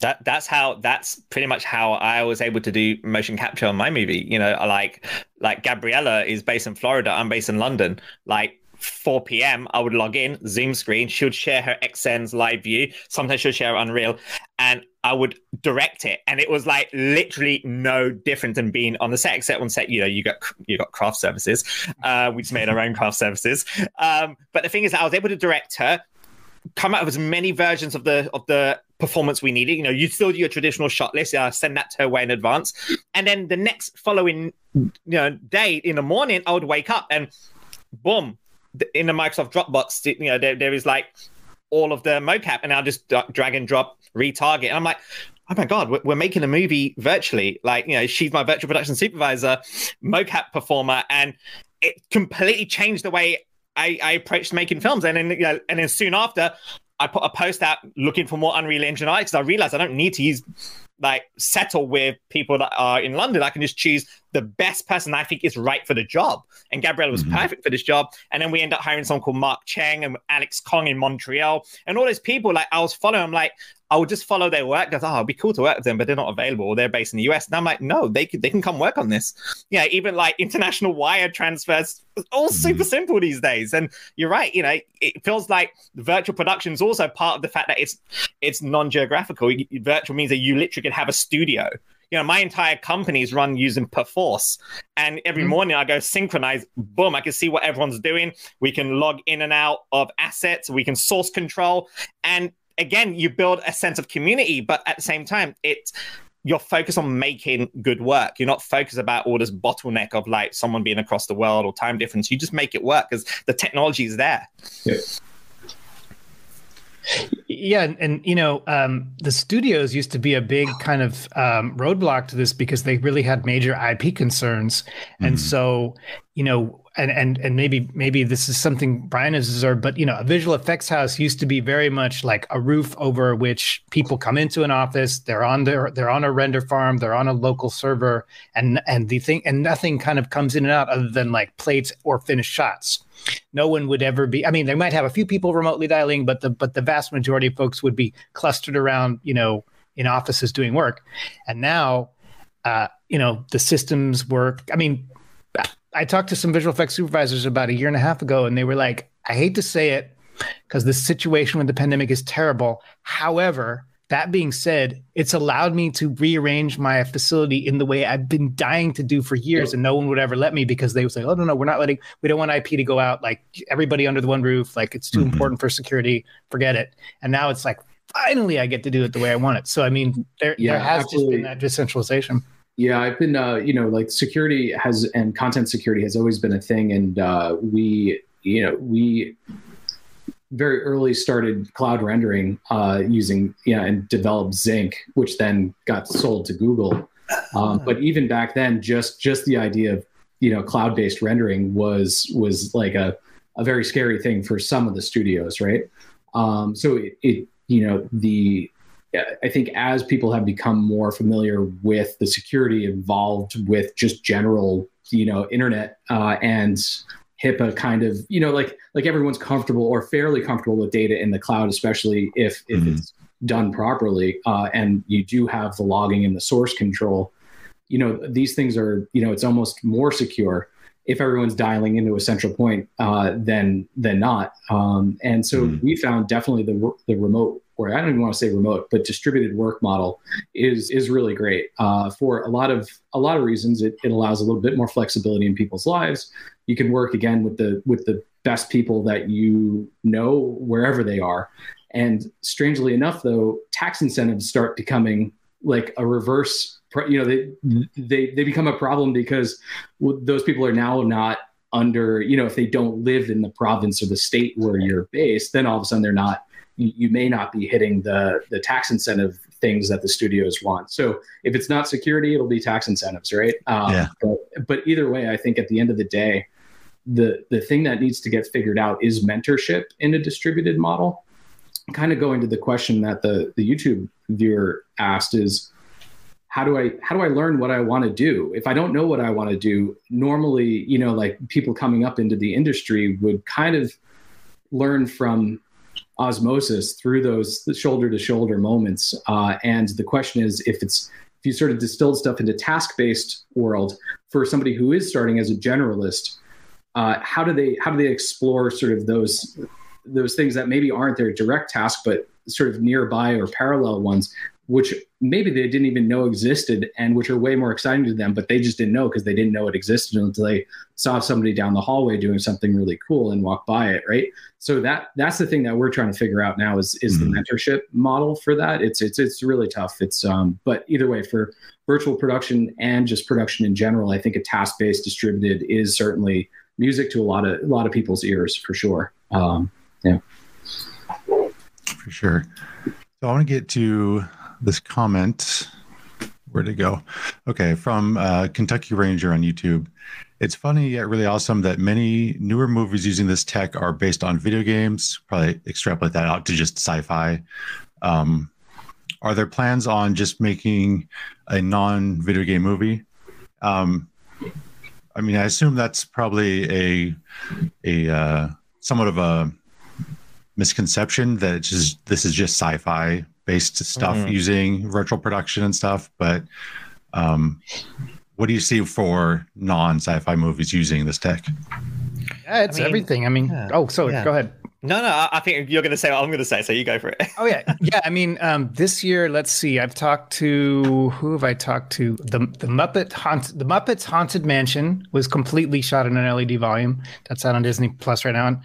that that's how that's pretty much how I was able to do motion capture on my movie. You know, like like Gabriella is based in Florida, I'm based in London. Like 4 p.m. I would log in, Zoom screen. She would share her Xsens live view. Sometimes she'll share Unreal, and I would direct it. And it was like literally no different than being on the set, except on set, you know, you got you got craft services. Uh, we just made our own craft services. Um, but the thing is, I was able to direct her, come out with as many versions of the of the performance we needed. You know, you still do your traditional shot list, uh, send that to her way in advance, and then the next following you know day in the morning, I would wake up and boom, in the Microsoft Dropbox, you know, there, there is like all of the mocap, and I'll just drag and drop, retarget, and I'm like. Oh my god, we're making a movie virtually. Like, you know, she's my virtual production supervisor, mocap performer, and it completely changed the way I, I approached making films. And then, you know, and then soon after, I put a post out looking for more Unreal Engine because I realized I don't need to use like settle with people that are in London. I can just choose the best person I think is right for the job. And Gabrielle was mm-hmm. perfect for this job. And then we end up hiring someone called Mark Cheng and Alex Kong in Montreal. And all those people, like I was following, I'm like, I would just follow their work because oh, it'd be cool to work with them, but they're not available. They're based in the US. And I'm like, no, they can they can come work on this. Yeah, even like international wire transfers, all mm-hmm. super simple these days. And you're right, you know, it feels like virtual production is also part of the fact that it's it's non-geographical. Virtual means that you literally can have a studio you know, my entire company is run using Perforce. And every mm-hmm. morning I go synchronize, boom, I can see what everyone's doing. We can log in and out of assets, we can source control. And again, you build a sense of community, but at the same time, it's you're focused on making good work. You're not focused about all this bottleneck of like someone being across the world or time difference. You just make it work because the technology is there. Yeah. Yeah, and, and you know, um, the studios used to be a big kind of um, roadblock to this because they really had major IP concerns, and mm-hmm. so you know, and and and maybe maybe this is something Brian has observed, but you know, a visual effects house used to be very much like a roof over which people come into an office. They're on their they're on a render farm. They're on a local server, and and the thing and nothing kind of comes in and out other than like plates or finished shots no one would ever be. I mean, they might have a few people remotely dialing, but the but the vast majority of folks would be clustered around, you know, in offices doing work. And now, uh, you know, the systems work. I mean, I talked to some visual effects supervisors about a year and a half ago, and they were like, "I hate to say it, because the situation with the pandemic is terrible. However." That being said, it's allowed me to rearrange my facility in the way I've been dying to do for years, and no one would ever let me because they would say, "Oh no, no, we're not letting. We don't want IP to go out. Like everybody under the one roof. Like it's too mm-hmm. important for security. Forget it." And now it's like, finally, I get to do it the way I want it. So I mean, there, yeah, there has absolutely. just been that decentralization. Yeah, I've been, uh, you know, like security has and content security has always been a thing, and uh, we, you know, we very early started cloud rendering uh, using yeah and developed Zync, which then got sold to Google. Um, ah. but even back then, just just the idea of you know cloud based rendering was was like a a very scary thing for some of the studios, right? Um, so it, it you know the I think as people have become more familiar with the security involved with just general you know internet uh, and HIPAA kind of, you know, like like everyone's comfortable or fairly comfortable with data in the cloud, especially if if mm-hmm. it's done properly, uh, and you do have the logging and the source control. You know, these things are, you know, it's almost more secure if everyone's dialing into a central point uh, than than not. Um, and so mm-hmm. we found definitely the the remote or I don't even want to say remote, but distributed work model is is really great. Uh, for a lot of a lot of reasons. It, it allows a little bit more flexibility in people's lives. You can work again with the with the best people that you know wherever they are. And strangely enough though tax incentives start becoming like a reverse you know they they they become a problem because those people are now not under you know if they don't live in the province or the state where you're based then all of a sudden they're not you, may not be hitting the the tax incentive things that the studios want. So if it's not security, it'll be tax incentives, right? Um, Yeah. But, but either way, I think at the end of the day, the the thing that needs to get figured out is mentorship in a distributed model. Kind of going to the question that the the YouTube viewer asked is how do I how do I learn what I want to do? If I don't know what I want to do, normally, you know, like people coming up into the industry would kind of learn from osmosis through those shoulder to shoulder moments. Uh, and the question is if it's if you sort of distilled stuff into task based world for somebody who is starting as a generalist, uh, how do they how do they explore sort of those those things that maybe aren't their direct task but sort of nearby or parallel ones which maybe they didn't even know existed and which are way more exciting to them, but they just didn't know because they didn't know it existed until they saw somebody down the hallway doing something really cool and walk by it, right? So that that's the thing that we're trying to figure out now is is Mhm. the mentorship model for that. It's it's it's really tough. It's um but either way for virtual production and just production in general, I think a task-based distributed is certainly music to a lot of a lot of people's ears for sure. Um yeah. for sure. So I want to get to this comment. Where'd it go? Okay, from uh, Kentucky Ranger on YouTube. It's funny yet really awesome that many newer movies using this tech are based on video games. Probably extrapolate that out to just sci-fi. Um, are there plans on just making a non-video game movie? Um, I mean, I assume that's probably a a uh, somewhat of a misconception that just this is just sci-fi based stuff Mhm. using virtual production and stuff but um what do you see for non-sci-fi movies using this tech Yeah, it's I mean, everything. I mean, yeah, oh, so yeah. go ahead. No, no, I- I think you're going to say what I'm going to say, so you go for it. Oh yeah, yeah. I mean, um, this year, let's see. I've talked to who have I talked to? The the Muppet Haunt, the Muppets Haunted Mansion was completely shot in an LED volume. That's out on Disney Plus right now.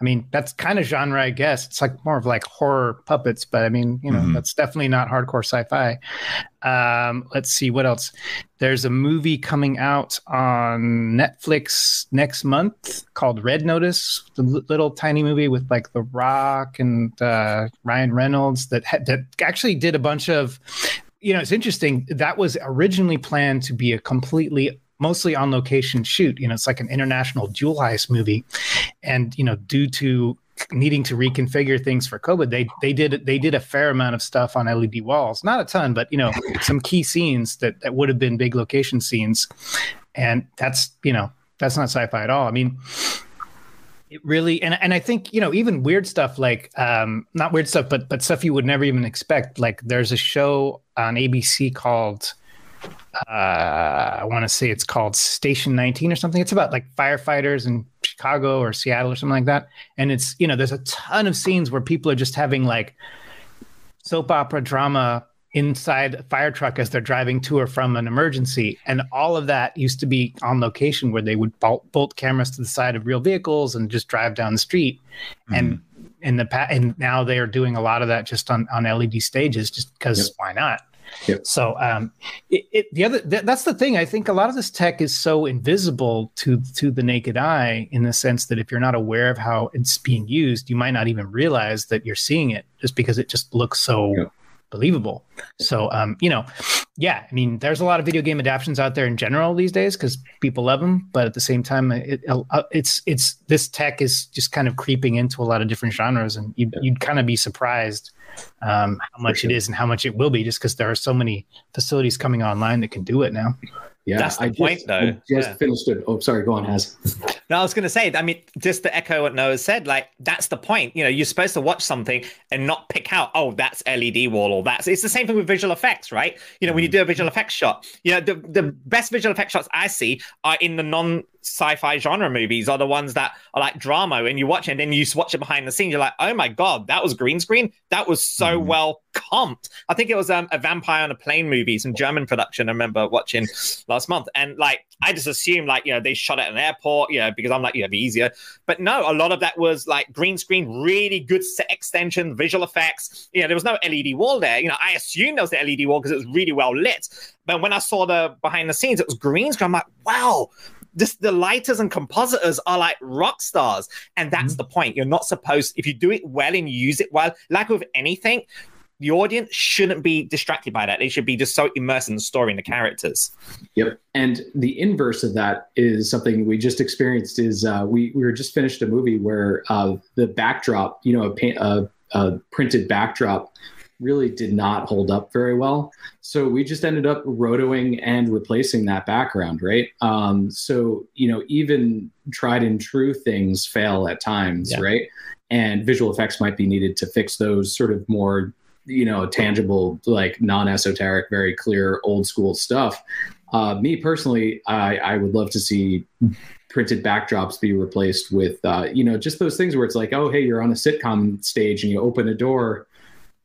I mean, that's kind of genre, I guess. It's like more of like horror puppets, but I mean, you know, Mhm. that's definitely not hardcore sci-fi. Um, let's see what else. There's a movie coming out on Netflix next month called Red Notice, the li- little tiny movie with like The Rock and uh, Ryan Reynolds that had, that actually did a bunch of. You know, it's interesting. That was originally planned to be a completely mostly on location shoot. You know, it's like an international jewel heist movie, and you know, due to needing to reconfigure things for COVID, they they did they did a fair amount of stuff on LED walls, not a ton, but you know, some key scenes that that would have been big location scenes, and that's you know that's not sci-fi at all. I mean. It really and and I think you know even weird stuff like um not weird stuff but but stuff you would never even expect like there's a show on ABC called uh, I want to say it's called Station 19 or something. It's about like firefighters in Chicago or Seattle or something like that. And it's, you know, there's a ton of scenes where people are just having like soap opera drama inside a fire truck as they're driving to or from an emergency. And all of that used to be on location where they would bolt, bolt cameras to the side of real vehicles and just drive down the street. And in the past, and now they are doing a lot of that just on, on LED stages just because Yep. why not? Yep. So um, it, it, the other th- that's the thing. I think a lot of this tech is so invisible to to the naked eye in the sense that if you're not aware of how it's being used, you might not even realize that you're seeing it just because it just looks so Yep. believable. So um, you know, yeah, I mean, there's a lot of video game adaptations out there in general these days because people love them, but at the same time, it, uh, it's it's this tech is just kind of creeping into a lot of different genres, and you'd, you'd kind of be surprised um, how much sure. it is and how much it will be, just because there are so many facilities coming online that can do it now. yeah, That's the I point, just, though. I just Yeah. finished it. Oh, sorry. Go on, Haz. No, I was going to say, I mean, just to echo what Noah said, like, that's the point. You know, you're supposed to watch something and not pick out, oh, that's LED wall or that's. It's the same thing with visual effects, right? You know, when you do a visual effects shot, you know, the, the best visual effects shots I see are in the non sci-fi genre movies are the ones that are like drama and you watch it and then you watch it behind the scenes you're like oh my god that was green screen? That was so Mhm. well comped. I think it was um, a vampire on a plane movie some german production i remember watching last month and like i just assumed like you know they shot at an airport you know because i'm like yeah it'd be easier. But no a lot of that was like green screen really good set extension visual effects. You know there was no led wall there. You know i assumed there was the led wall because it was really well lit. But when i saw the behind the scenes it was green screen i'm like wow this the lighters and compositors are like rock stars and that's the point you're not supposed if you do it well and you use it well like with anything the audience shouldn't be distracted by that. They should be just so immersed in the story and the characters. Yep. And the inverse of that is something we just experienced. Is uh, we we were just finished a movie where uh, the backdrop, you know, a, paint, a, a printed backdrop really did not hold up very well. So we just ended up rotoing and replacing that background, right? Um, so, you know, even tried and true things fail at times, yeah. right? And visual effects might be needed to fix those sort of more, you know, tangible, like non esoteric, very clear old school stuff. Uh, me personally, I, I would love to see printed backdrops be replaced with uh, you know just those things where it's like oh hey you're on a sitcom stage and you open a door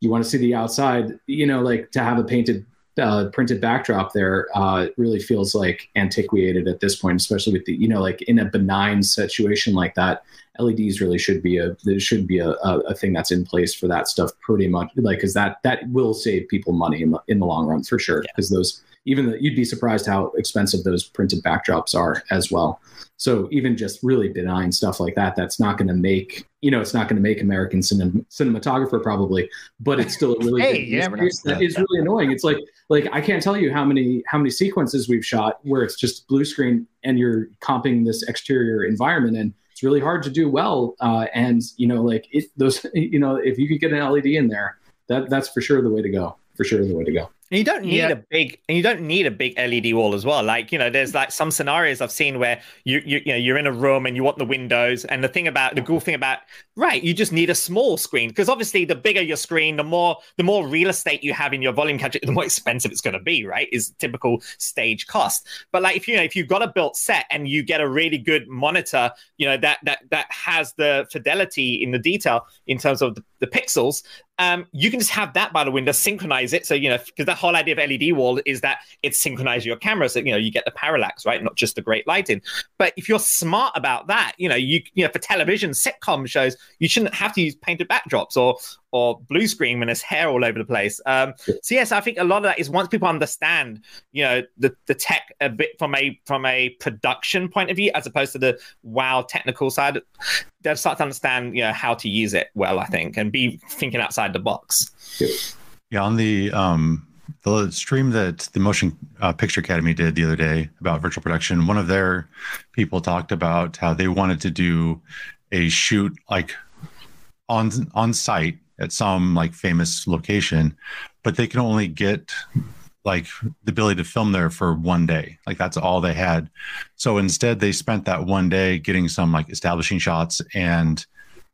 you want to see the outside, you know, like to have a painted uh, printed backdrop there uh, really feels like antiquated at this point, especially with the, you know, like in a benign situation like that, LEDs really should be a, there should be a, a, a thing that's in place for that stuff pretty much like, cause that, that will save people money in the, in the long run for sure. Yeah. Cause those, even the, you'd be surprised how expensive those printed backdrops are as well. So even just really benign stuff like that, that's not going to make you know it's not going to make American cinem- cinematographer probably, but it's still a really hey, you never know. that is really annoying. It's like like I can't tell you how many how many sequences we've shot where it's just blue screen and you're comping this exterior environment and it's really hard to do well. Uh, and you know like it, those you know if you could get an LED in there, that that's for sure the way to go. For sure the way to go. And you don't need yeah. a big and you don't need a big LED wall as well. Like, you know, there's like some scenarios I've seen where you you you know you're in a room and you want the windows. And the thing about the cool thing about right, you just need a small screen. Because obviously the bigger your screen, the more the more real estate you have in your volume catcher, the more expensive it's gonna be, right? Is typical stage cost. But like if you know, if you've got a built set and you get a really good monitor, you know, that that that has the fidelity in the detail in terms of the, the pixels, um, you can just have that by the window, synchronize it. So, you know, because the whole idea of LED wall is that it synchronizes your camera. So, you know, you get the parallax, right? Not just the great lighting. But if you're smart about that, you know, you, you know, for television, sitcom shows, you shouldn't have to use painted backdrops or or blue screen when there's hair all over the place. Um, so yes, I think a lot of that is once people understand, you know, the, the tech a bit from a from a production point of view, as opposed to the wow technical side, they'll start to understand, you know, how to use it well. I think, and be thinking outside the box. Yeah, on the um, the stream that the Motion uh, Picture Academy did the other day about virtual production, one of their people talked about how they wanted to do a shoot like on on site at some like famous location, but they can only get like the ability to film there for one day. Like that's all they had. So instead, they spent that one day getting some like establishing shots and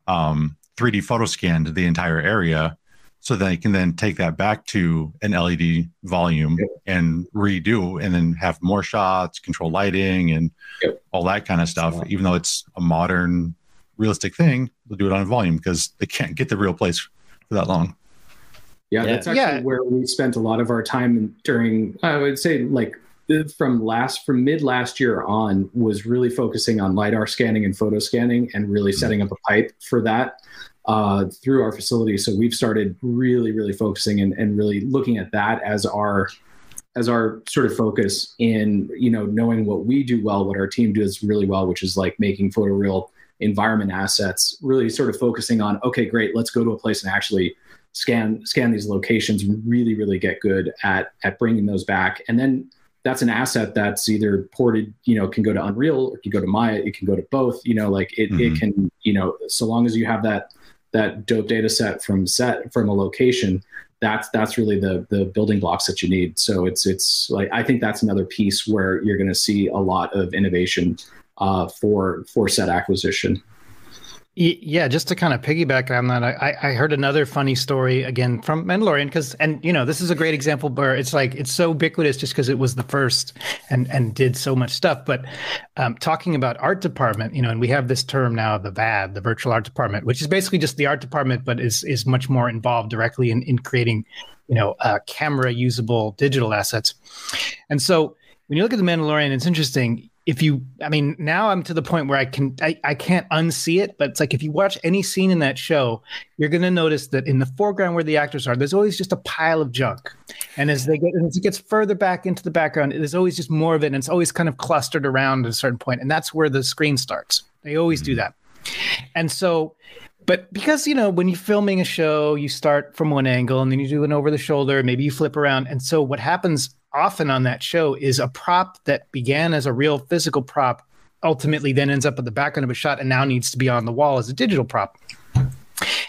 um, 3D photo scanned the entire area so they can then take that back to an LED volume yep. and redo and then have more shots, control lighting and yep. all that kind of stuff. Even though it's a modern, realistic thing, they'll do it on a volume because they can't get the real place for that long. Yeah, yeah. that's actually yeah. where we spent a lot of our time during, I would say, like from last from mid last year on was really focusing on lidar scanning and photo scanning and really mm-hmm. setting up a pipe for that uh, through our facility so we've started really really focusing and, and really looking at that as our as our sort of focus in you know knowing what we do well what our team does really well which is like making photoreal environment assets really sort of focusing on okay great let's go to a place and actually scan scan these locations really really get good at at bringing those back and then that's an asset that's either ported you know can go to unreal or can go to maya it can go to both you know like it, mm-hmm. it can you know so long as you have that that dope data set from set from a location that's that's really the the building blocks that you need so it's it's like i think that's another piece where you're going to see a lot of innovation uh, for for set acquisition yeah, just to kind of piggyback on that, I, I heard another funny story again from Mandalorian because, and you know, this is a great example where it's like it's so ubiquitous just because it was the first and and did so much stuff. But um, talking about art department, you know, and we have this term now, the VAD, the virtual art department, which is basically just the art department, but is is much more involved directly in in creating, you know, uh, camera usable digital assets. And so when you look at the Mandalorian, it's interesting if you i mean now i'm to the point where i can I, I can't unsee it but it's like if you watch any scene in that show you're going to notice that in the foreground where the actors are there's always just a pile of junk. And as they get as it gets further back into the background there's always just more of it and it's always kind of clustered around at a certain point and that's where the screen starts. They always do mm-hmm. that. And so but because you know when you're filming a show you start from one angle and then you do an over the shoulder maybe you flip around. And so what happens often on that show is a prop that began as a real physical prop ultimately then ends up at the background of a shot and now needs to be on the wall as a digital prop.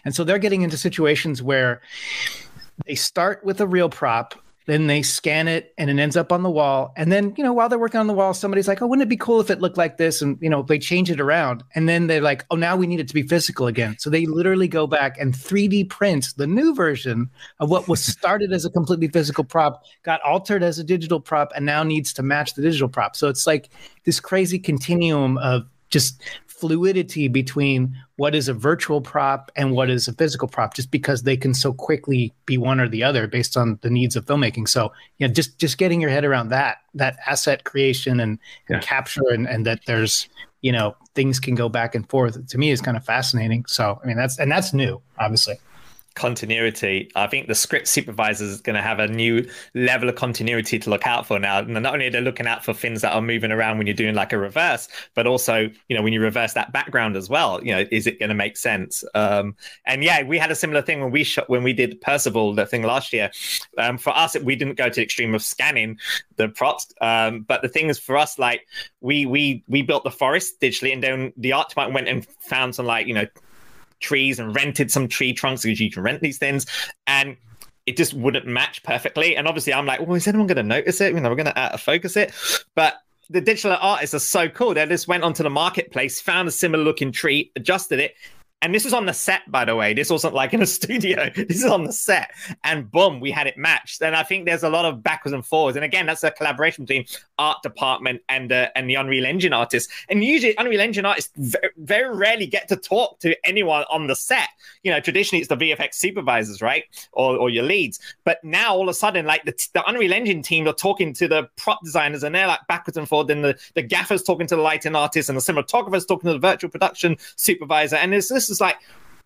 And so they're getting into situations where they start with a real prop then they scan it and it ends up on the wall. And then, you know, while they're working on the wall, somebody's like, oh, wouldn't it be cool if it looked like this? And, you know, they change it around. And then they're like, oh, now we need it to be physical again. So they literally go back and 3D print the new version of what was started as a completely physical prop, got altered as a digital prop, and now needs to match the digital prop. So it's like this crazy continuum of just fluidity between what is a virtual prop and what is a physical prop just because they can so quickly be one or the other based on the needs of filmmaking. So you know just just getting your head around that that asset creation and, yeah. and capture and, and that there's you know things can go back and forth to me is kind of fascinating. So i mean that's and that's new obviously continuity. I think the script supervisor is going to have a new level of continuity to look out for now. And not only are they looking out for things that are moving around when you're doing like a reverse, but also, you know, when you reverse that background as well, you know, is it going to make sense? Um, and yeah, we had a similar thing when we shot, when we did Percival, the thing last year. Um, for us, we didn't go to the extreme of scanning the props. Um, but the thing is for us, like we, we, we built the forest digitally and then the art department went and found some like, you know, trees and rented some tree trunks because you can rent these things. And it just wouldn't match perfectly. And obviously, I'm like, well, is anyone going to notice it? You know, we're going to out of focus it. But the digital artists are so cool. They just went onto the marketplace, found a similar looking tree, adjusted it, and this was on the set, by the way. This wasn't like in a studio. This is on the set. And boom, we had it matched. And I think there's a lot of backwards and forwards. And again, that's a collaboration between art department and uh, and the Unreal Engine artists. And usually, Unreal Engine artists very, very rarely get to talk to anyone on the set. You know, traditionally it's the VFX supervisors, right, or, or your leads. But now all of a sudden, like the, the Unreal Engine team are talking to the prop designers, and they're like backwards and forwards. And the the gaffers talking to the lighting artists, and the cinematographers talking to the virtual production supervisor. And it's this is like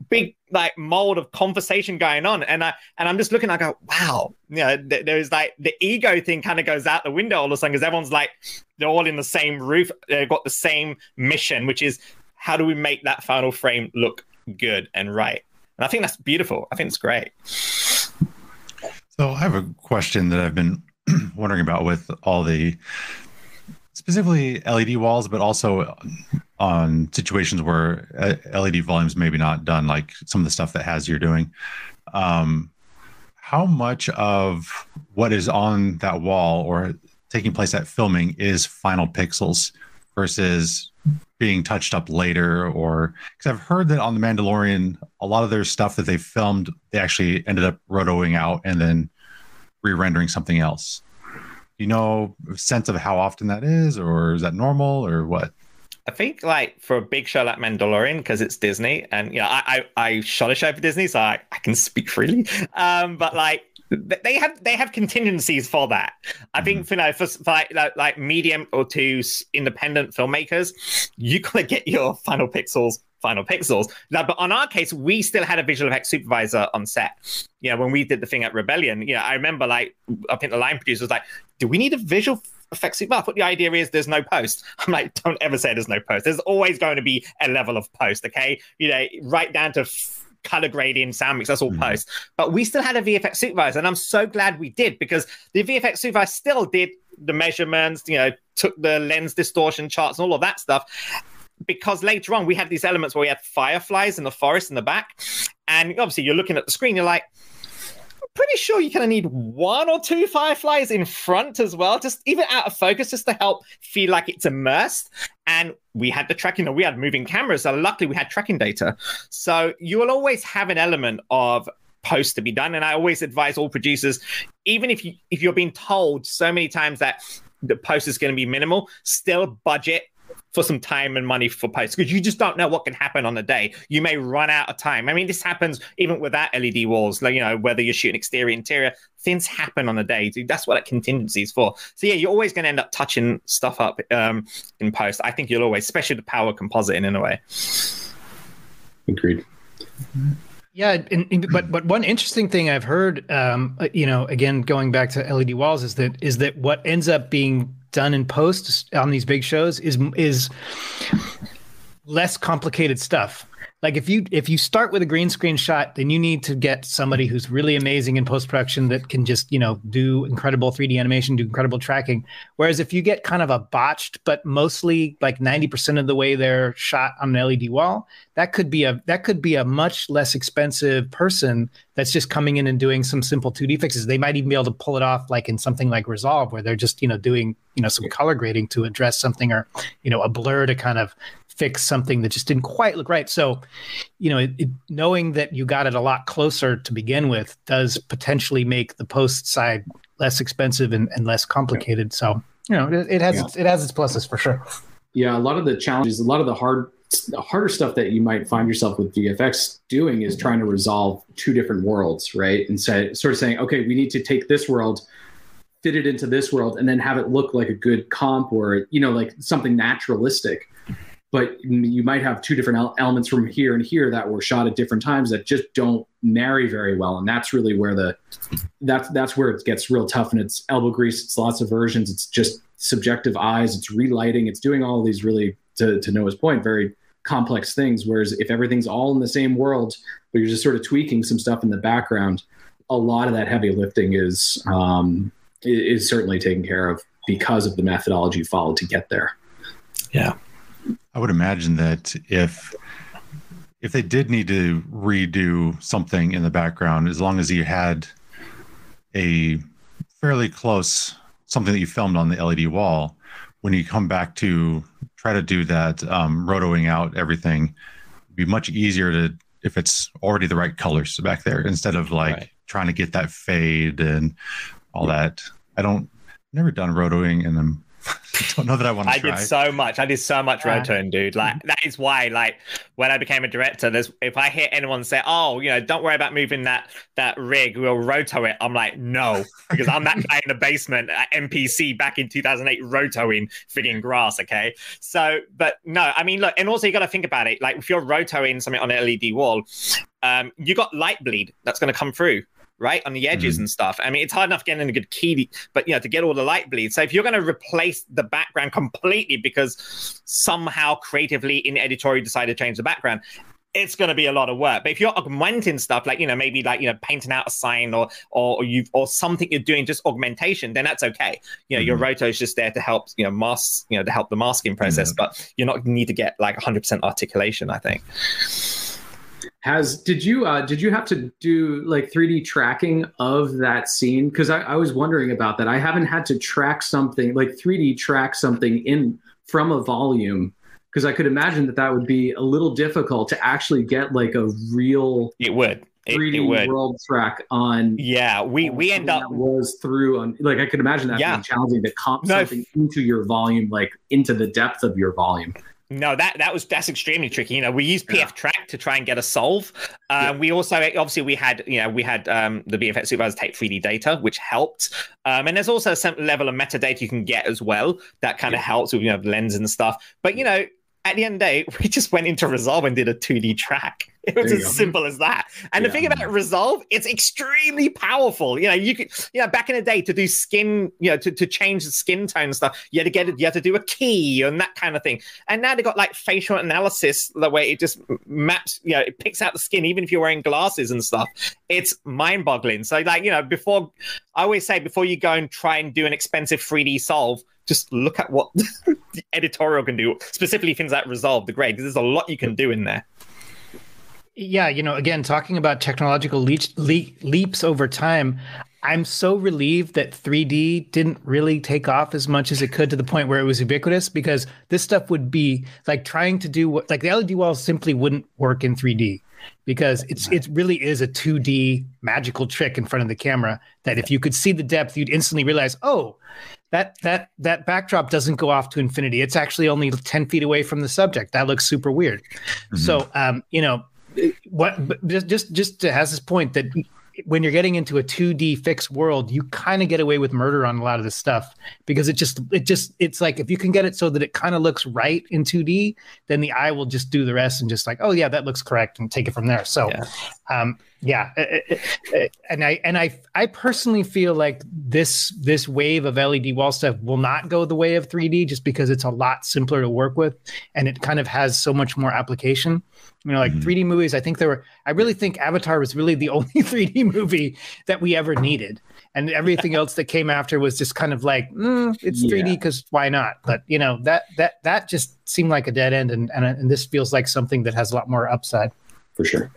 big like mold of conversation going on. And i and i'm just looking i go wow. You know th- there's like the ego thing kind of goes out the window all of a sudden because everyone's like they're all in the same roof. They've got the same mission which is how do we make that final frame look good and right? And i think that's beautiful. I think it's great. So i have a question that i've been wondering about with all the specifically LED walls, but also on situations where uh, LED volumes maybe not done, like some of the stuff that has you're doing. Um, how much of what is on that wall or taking place at filming is final pixels versus being touched up later or because I've heard that on the Mandalorian, a lot of their stuff that they filmed, they actually ended up rotoing out and then re-rendering something else you know sense of how often that is, or is that normal, or what? I think like for a big show like Mandalorian, because it's Disney, and you know, I, I, I shot a show for Disney, so I, I can speak freely. Um, but like they have they have contingencies for that. I think mm-hmm. you know for, for like, like, like medium or two independent filmmakers, you gotta get your final pixels final pixels. Now, but on our case, we still had a visual effects supervisor on set. You know, when we did the thing at Rebellion, you know, I remember like I think the line producer was like, "Do we need a visual effects supervisor?" But the idea is there's no post. I'm like, don't ever say there's no post. There's always going to be a level of post. Okay, you know, right down to f- color grading, sound mix, that's all mm-hmm. post. But we still had a VFX supervisor, and I'm so glad we did because the VFX supervisor still did the measurements, you know, took the lens distortion charts and all of that stuff because later on we had these elements where we had fireflies in the forest in the back, and obviously you're looking at the screen, you're like, I'm pretty sure you kind of need one or two fireflies in front as well, just even out of focus, just to help feel like it's immersed. And we had the tracking, we had moving cameras, so luckily we had tracking data. So you will always have an element of post to be done. And I always advise all producers, even if you if you're being told so many times that the post is going to be minimal, still budget for some time and money for posts because you just don't know what can happen on the day. You may run out of time. I mean, this happens even without LED walls, like, you know, whether you're shooting exterior, interior, things happen on the day. That's what that contingency is for. So, yeah, you're always going to end up touching stuff up um, in post. I think you'll always, especially the power compositing in a way. Agreed. Yeah, and, and, but but one interesting thing I've heard, um, uh, you know, again going back to LED walls, is that is that what ends up being done in post on these big shows is is less complicated stuff. Like if you if you start with a green screen shot then you need to get somebody who's really amazing in post production that can just you know do incredible 3d animation do incredible tracking. Whereas if you get kind of a botched but mostly like 90% of the way they're shot on an led wall that could be a that could be a much less expensive person that's just coming in and doing some simple 2d fixes. They might even be able to pull it off like in something like resolve where they're just you know doing you know some color grading to address something or you know a blur to kind of fix something that just didn't quite look right. So, you know, it, it, knowing that you got it a lot closer to begin with does potentially make the post side less expensive and, and less complicated. So, you know, it, it has yeah. its, it has its pluses for sure. Yeah, a lot of the challenges, a lot of the hard the harder stuff that you might find yourself with VFX doing is trying to resolve two different worlds, right? And so, sort of saying, okay, we need to take this world, fit it into this world, and then have it look like a good comp or you know, like something naturalistic but you might have two different elements from here and here that were shot at different times that just don't marry very well and that's really where the that's that's where it gets real tough and it's elbow grease it's lots of versions it's just subjective eyes it's relighting it's doing all these really to, to noah's point very complex things whereas if everything's all in the same world but you're just sort of tweaking some stuff in the background a lot of that heavy lifting is um, is certainly taken care of because of the methodology followed to get there. Yeah I would imagine that if if they did need to redo something in the background, as long as you had a fairly close something that you filmed on the LED wall, when you come back to try to do that um, rotoing out everything, it'd be much easier to if it's already the right colors back there instead of like right. trying to get that fade and all that. I don't never done rotoing and I'm don't know that I want to I try. did so much. I did so much yeah. rotoing, dude. Like mm-hmm. that is why, like, when I became a director, there's if I hear anyone say, "Oh, you know, don't worry about moving that that rig, we'll roto it," I'm like, no, because I'm that guy in the basement at MPC back in 2008 rotoing frigging grass. Okay, so but no, I mean, look, and also you got to think about it. Like if you're rotoing something on an LED wall, um, you got light bleed that's going to come through right on the edges mm and stuff. I mean, it's hard enough getting a good key, but you know, to get all the light bleed. So if you're going to replace the background completely because somehow creatively in editorial decide to change the background, it's going to be a lot of work. But if you're augmenting stuff, like you know, maybe like you know, painting out a sign or or you or something you're doing just augmentation, then that's okay. You know, mm-hmm. your roto is just there to help you know mask you know to help the masking process, mm-hmm. but you're not need to get like 100% articulation. I think Haz did you uh, did you have to do like 3d tracking of that scene because I, I, was wondering about that i haven't had to track something like 3d track something in from a volume because i could imagine that that would be a little difficult to actually get like a real it would 3D it, it world track on. Yeah, we we end up was through on like I could imagine that yeah. being challenging to comp no, something into your volume, like into the depth of your volume. No, that that was that's extremely tricky. You know, we used PF yeah. Track to try and get a solve. Um, yeah. We also obviously we had you know we had um, the VFX supervisor take 3D data, which helped. Um, and there's also some level of metadata you can get as well that kind of yeah. helps with you know lens and stuff. But you know, at the end of the day, we just went into Resolve and did a 2D track. It was as go. simple as that. And yeah. the thing about Resolve, it's extremely powerful. You know, you could, you know, back in the day to do skin, you know, to, to change the skin tone stuff, you had to get it, you had to do a key and that kind of thing. And now they got like facial analysis, the way it just maps, you know, it picks out the skin, even if you're wearing glasses and stuff. It's mind boggling. So, like, you know, before I always say, before you go and try and do an expensive 3D solve, just look at what the editorial can do, specifically things like resolve the grade, because there's a lot you can do in there. Yeah, you know, again, talking about technological le- le- leaps over time, I'm so relieved that 3D didn't really take off as much as it could to the point where it was ubiquitous because this stuff would be like trying to do what like the LED walls simply wouldn't work in 3D because it's it really is a 2D magical trick in front of the camera that if you could see the depth, you'd instantly realize, oh, that that that backdrop doesn't go off to infinity. It's actually only 10 feet away from the subject. That looks super weird. Mm-hmm. So um, you know, what just just just has this point that when you're getting into a 2D fixed world, you kind of get away with murder on a lot of this stuff because it just it just it's like if you can get it so that it kind of looks right in 2D, then the eye will just do the rest and just like, oh yeah, that looks correct and take it from there. So yeah. um yeah, and I and I I personally feel like this this wave of LED wall stuff will not go the way of 3D just because it's a lot simpler to work with and it kind of has so much more application You know, like Mhm. 3D movies. I think there were. I really think Avatar was really the only 3D movie that we ever needed, and everything else that came after was just kind of like, mm, it's 3D because why not? But you know that that that just seemed like a dead end, and, and and this feels like something that has a lot more upside. for sure.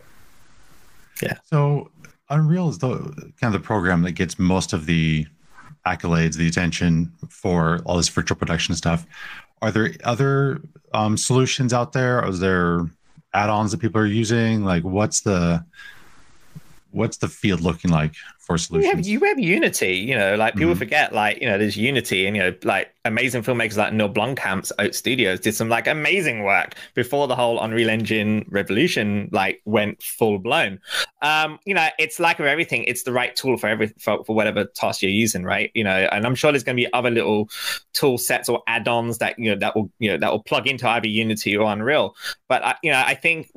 So Unreal is the kind of the program that gets most of the accolades, the attention for all this virtual production stuff. Are there other um, solutions out there? Is there add-ons that people are using? Like, what's the what's the field looking like for You solutions? have, you have Unity, you know, like people Mhm. forget, like, you know, there's Unity and, you know, like amazing filmmakers like Neil Blomkamp's Oat Studios did some like amazing work before the whole Unreal Engine revolution like went full blown. Um, you know, it's like with everything, it's the right tool for every for, for whatever task you're using, right? You know, and I'm sure there's going to be other little tool sets or add-ons that, you know, that will, you know, that will plug into either Unity or Unreal. But, I, you know, I think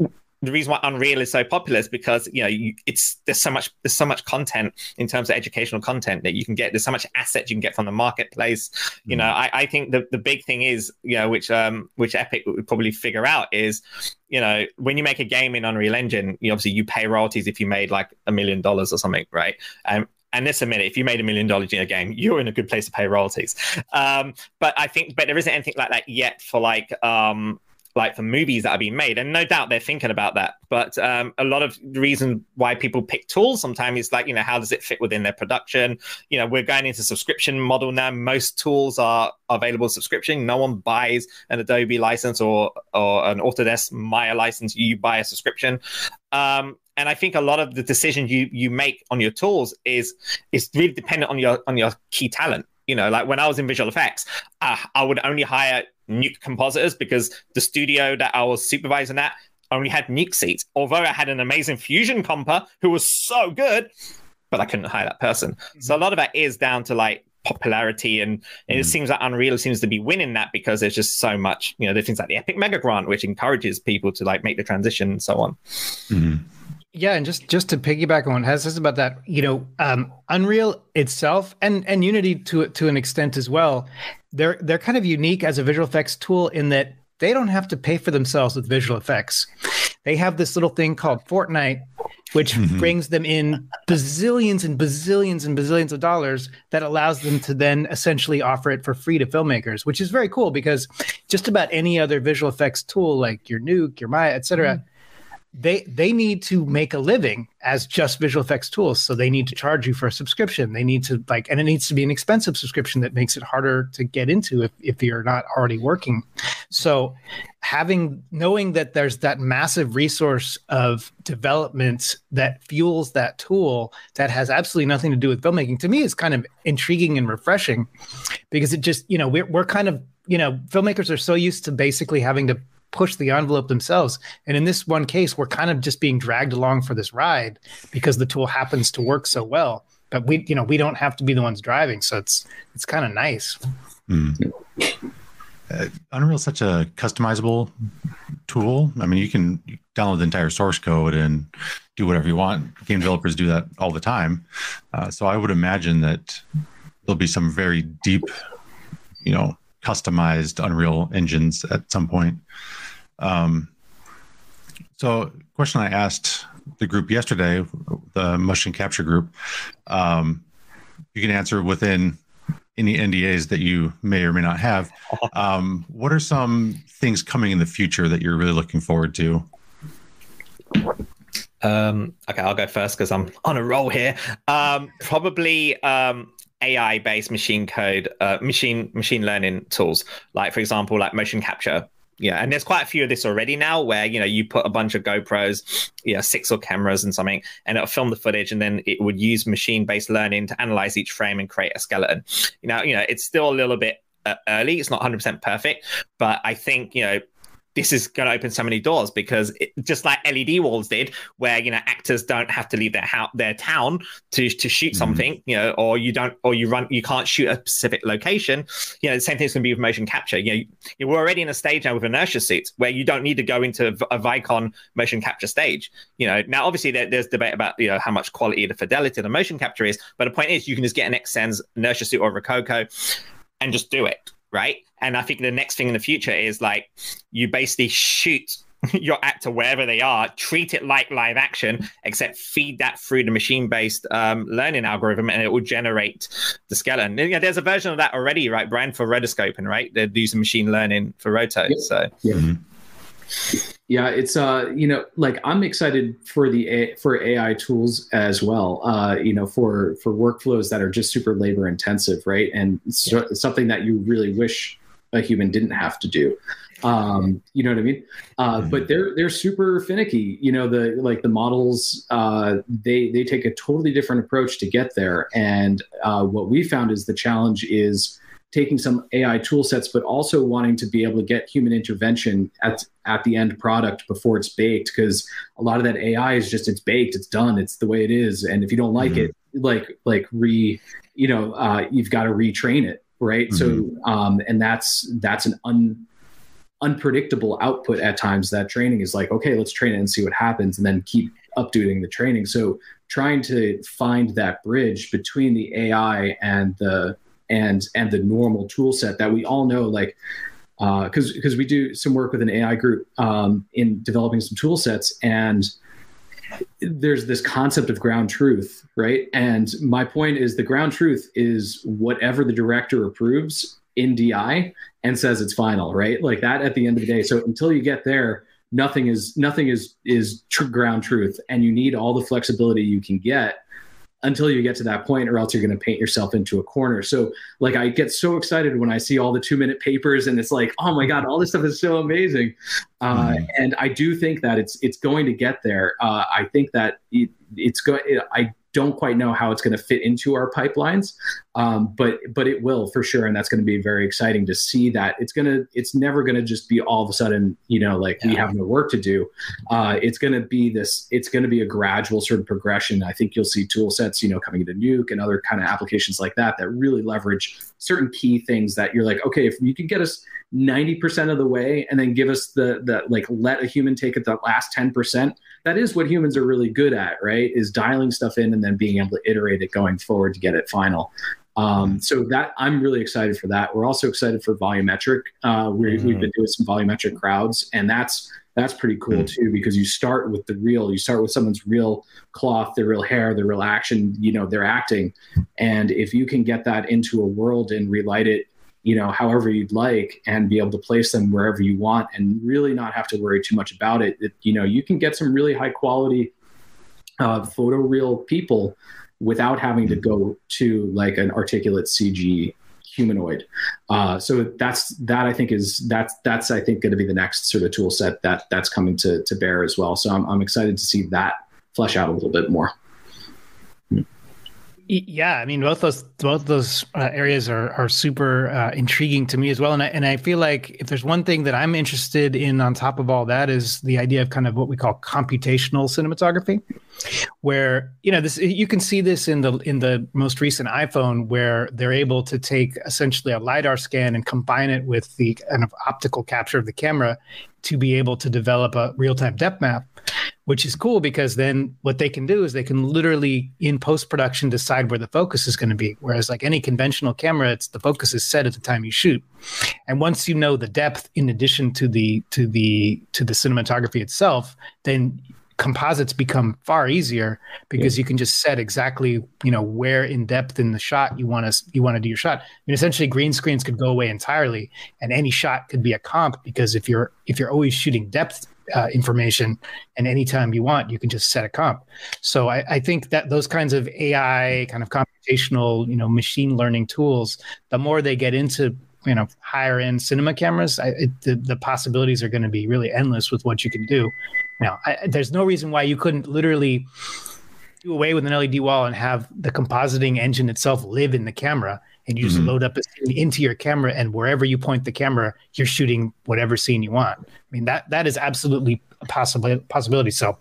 the reason why Unreal is so popular is because you know you, it's there's so much there's so much content in terms of educational content that you can get. There's so much assets you can get from the marketplace. You know, I, I think the the big thing is you know which um which Epic would probably figure out is you know when you make a game in Unreal Engine, you obviously you pay royalties if you made like a million dollars or something, right? Um, and this a minute, if you made a million dollars in a game, you're in a good place to pay royalties. Um, but I think, but there isn't anything like that yet for like um like for movies that are being made and no doubt they're thinking about that. But um, a lot of the reason why people pick tools sometimes is like you know how does it fit within their production? You know we're going into subscription model now. Most tools are available subscription. No one buys an adobe license or or an autodesk maya license. You buy a subscription. Um, and I think a lot of the decisions you you make on your tools is is really dependent on your on your key talent. You know, like when I was in visual effects, uh, I would only hire Nuke compositors because the studio that I was supervising at only had Nuke seats. Although I had an amazing Fusion comper who was so good, but I couldn't hire that person. So a lot of that is down to like popularity and, and it seems like unreal seems to be winning that because there's just so much you know there's things like the epic mega grant which encourages people to like make the transition and so on Mhm. Yeah, and just just to piggyback on what Haz says about that, you know, um, Unreal itself and and Unity to to an extent as well, they're they're kind of unique as a visual effects tool in that they don't have to pay for themselves with visual effects. They have this little thing called Fortnite, which Mhm. brings them in bazillions and bazillions and bazillions of dollars that allows them to then essentially offer it for free to filmmakers, which is very cool because just about any other visual effects tool like your Nuke, your Maya, et cetera, they they need to make a living as just visual effects tools. So they need to charge you for a subscription. They need to like and it needs to be an expensive subscription that makes it harder to get into if, if you're not already working. So having knowing that there's that massive resource of development that fuels that tool that has absolutely nothing to do with filmmaking to me is kind of intriguing and refreshing because it just you know we're, we're kind of you know filmmakers are so used to basically having to push the envelope themselves. And in this one case, we're kind of just being dragged along for this ride because the tool happens to work so well. But we, you know, we don't have to be the ones driving, so it's it's kind of nice. Mm. Uh, Unreal is such a customizable tool. I mean, you can download the entire source code and do whatever you want. Game developers do that all the time. Uh, so I would imagine that there'll be some very deep, you know, customized Unreal engines at some point. Um, so, question I asked the group yesterday, the motion capture group, um, you can answer within any NDAs that you may or may not have. Um, what are some things coming in the future that you're really looking forward to? Um, okay, I'll go first because I'm on a roll here. Um, probably um, AI-based machine code, uh, machine machine learning tools, like for example, like motion capture. Yeah, and there's quite a few of this already now, where you know you put a bunch of GoPros, you know, six or cameras and something, and it'll film the footage, and then it would use machine-based learning to analyze each frame and create a skeleton. You know, you know, it's still a little bit uh, early; it's not 100% perfect, but I think you know this is going to open so many doors because it, just like LED walls did, where you know actors don't have to leave their house, their town to to shoot Mhm. something, you know, or you don't, or you run, you can't shoot a specific location. You know, the same thing's going to be with motion capture. You know, you- we're already in a stage now with inertia suits where you don't need to go into a, Vicon motion capture stage. You know, now obviously there, there's debate about you know how much quality the fidelity of the motion capture is, but the point is you can just get an Xsens inertia suit or a Rokoko and just do it right and i think the next thing in the future is like you basically shoot your actor wherever they are, treat it like live action, except feed that through the machine-based um, learning algorithm, and it will generate the skeleton. And, you know, there's a version of that already, right, Brian, for rotoscoping, right? They're using machine learning for roto. Yep. So Yeah. Mhm. Yeah, it's uh, you know, like I'm excited for the A- for AI tools as well. Uh, you know, for for workflows that are just super labor intensive, right? And so, something that you really wish a human didn't have to do. Um, you know what I mean? Uh, but they're they're super finicky. You know, the like the models, uh, they they take a totally different approach to get there. And uh, what we found is the challenge is taking some AI tool sets, but also wanting to be able to get human intervention at at the end product before it's baked. Because a lot of that AI is just it's baked, it's done, it's the way it is. And if you don't like Mhm. it, like like re, you know, uh, you've got to retrain it, right? So um, and that's that's an un unpredictable output at times that training is like okay let's train it and see what happens and then keep updating the training so trying to find that bridge between the ai and the and and the normal tool set that we all know like because because we do some work with an ai group um, in developing some tool sets and there's this concept of ground truth right? And my point is the ground truth is whatever the director approves in di and says it's final right? Like that at the end of the day. So until you get there nothing is nothing is is tr- ground truth and you need all the flexibility you can get until you get to that point or else you're going to paint yourself into a corner. So like i get so excited when i see all the two minute papers and it's like oh my god all this stuff is so amazing. Uh, Mhm. and i do think that it's it's going to get there. Uh, i think that it, it's going i don't quite know how it's going to fit into our pipelines um, but but it will for sure and that's going to be very exciting to see that. It's going to it's never going to just be all of a sudden you know like we have no work to do. Uh, it's going to be this it's going to be a gradual sort of progression. I think you'll see tool sets you know coming into nuke and other kind of applications like that that really leverage certain key things that you're like okay if you can get us 90% of the way and then give us the the like let a human take it the last 10% that is what humans are really good at right is dialing stuff in and then being able to iterate it going forward to get it final um, so that I'm really excited for that. We're also excited for volumetric. Uh, we we've been doing some volumetric crowds, and that's that's pretty cool too because you start with the real. You start with someone's real cloth, their real hair, their real action. You know, their acting, and if you can get that into a world and relight it, you know, however you'd like, and be able to place them wherever you want, and really not have to worry too much about it. it you know, you can get some really high quality uh, photoreal people without having to go to like an articulate CG humanoid. Uh, so that's that I think is that's that's I think going to be the next sort of tool set that that's coming to to bear as well. So I'm I'm excited to see that flesh out a little bit more. Yeah, I mean both those both those uh, areas are are super uh, intriguing to me as well, and I, and I feel like if there's one thing that I'm interested in on top of all that is the idea of kind of what we call computational cinematography, where you know this you can see this in the in the most recent iPhone where they're able to take essentially a lidar scan and combine it with the kind of optical capture of the camera to be able to develop a real time depth map which is cool because then what they can do is they can literally in post production decide where the focus is going to be. Whereas like any conventional camera, it's the focus is set at the time you shoot, and once you know the depth in addition to the to the to the cinematography itself, then composites become far easier because you can just set exactly you know where in depth in the shot you want to you want to do your shot. I mean, essentially, green screens could go away entirely, and any shot could be a comp because if you're if you're always shooting depth uh, information and anytime you want you can just set a comp. So I, I think that those kinds of ai kind of computational you know machine learning tools the more they get into you know higher end cinema cameras I, it, the, the possibilities are going to be really endless with what you can do now I, there's no reason why you couldn't literally do away with an led wall and have the compositing engine itself live in the camera and you just Mhm. load up a scene into your camera and wherever you point the camera you're shooting whatever scene you want i mean that that is absolutely a possible possibility so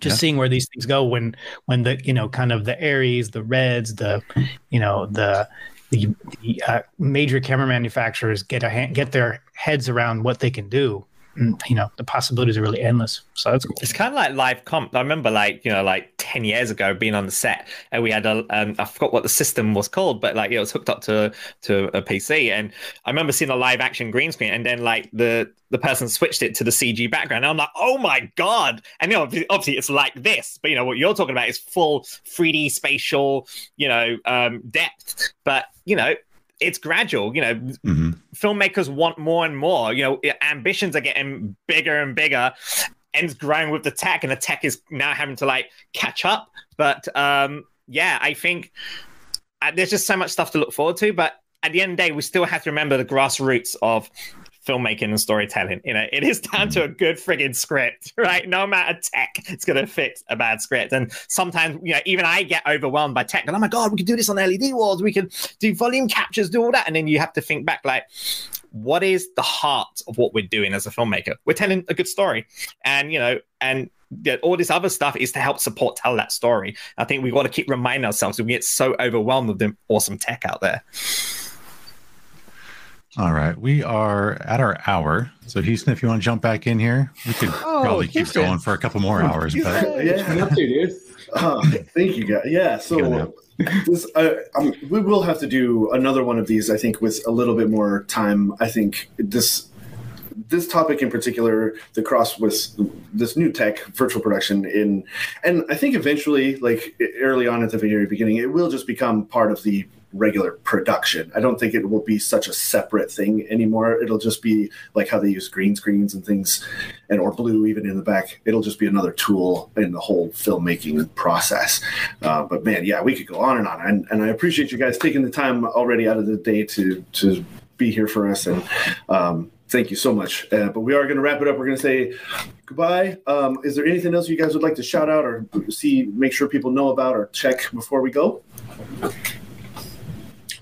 just Yeah. seeing where these things go when when the you know kind of the ARRIs the reds the you know the the, the uh, major camera manufacturers get a hand, get their heads around what they can do you know the possibilities are really endless. So that's cool. It's kind of like live comp. I remember, like you know, like 10 years ago being on the set and we had a um, I forgot what the system was called but like it was hooked up to to a PC and I remember seeing a live action green screen and then like the the person switched it to the CG background. And I'm like oh my god. And you know obviously it's like this but you know what you're talking about is full 3D spatial you know um depth. But you know it's gradual. You know, mm-hmm. filmmakers want more and more. You know, ambitions are getting bigger and bigger, and it's growing with the tech, and the tech is now having to like catch up. But um, yeah, I think uh, there's just so much stuff to look forward to. But at the end of the day, we still have to remember the grassroots of filmmaking and storytelling. You know, it is down to a mm. good friggin' script, right? No matter tech, it's gonna fix a bad script. And sometimes, you know, even I get overwhelmed by tech. And oh my god, we can do this on LED walls. We can do volume captures, do all that. And then you have to think back, like, what is the heart of what we're doing as a filmmaker? We're telling a good story, and you know, and all this other stuff is to help support tell that story. I think we've got to keep reminding ourselves we get so overwhelmed with the awesome tech out there. All right, we are at our hour. So Houston, if you want to jump back in here, we could oh, probably keep going for a couple more hours. But yeah, dude. Uh, thank you, guys. Yeah, so this, uh, um, we will have to do another one of these. I think with a little bit more time. I think this this topic in particular, the cross with this new tech, virtual production in, and I think eventually, like early on at the very beginning, it will just become part of the regular production. I don't think it will be such a separate thing anymore. It'll just be like how they use green screens and things, and or blue even in the back. It'll just be another tool in the whole filmmaking process. Uh, but man, yeah, we could go on and on. And, and I appreciate you guys taking the time already out of the day to to be here for us and. Um, thank you so much. Uh, but we are going to wrap it up. We're going to say goodbye. Um, is there anything else you guys would like to shout out or see, make sure people know about or check before we go?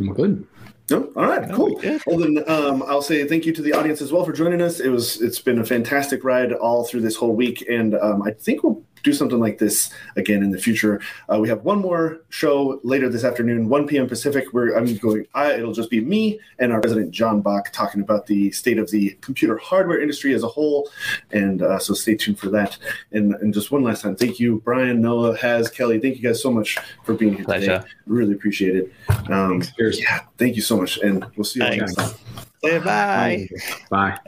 I'm good. No, all right, cool. Well, then um, I'll say thank you to the audience as well for joining us. It was it's been a fantastic ride all through this whole week, and um, I think we'll do something like this again in the future. Uh, we have one more show later this afternoon, 1 p.m. Pacific, where I'm going, I, it'll just be me and our president, Jon Bach, talking about the state of the computer hardware industry as a whole. And uh, so stay tuned for that. And, and just one last time, thank you, Brian, Noah, Haz, Kelly. Thank you guys so much for being here Pleasure. today. Really appreciate it. Um, yeah, thank you so much. And we'll see you next time. Bye. Bye.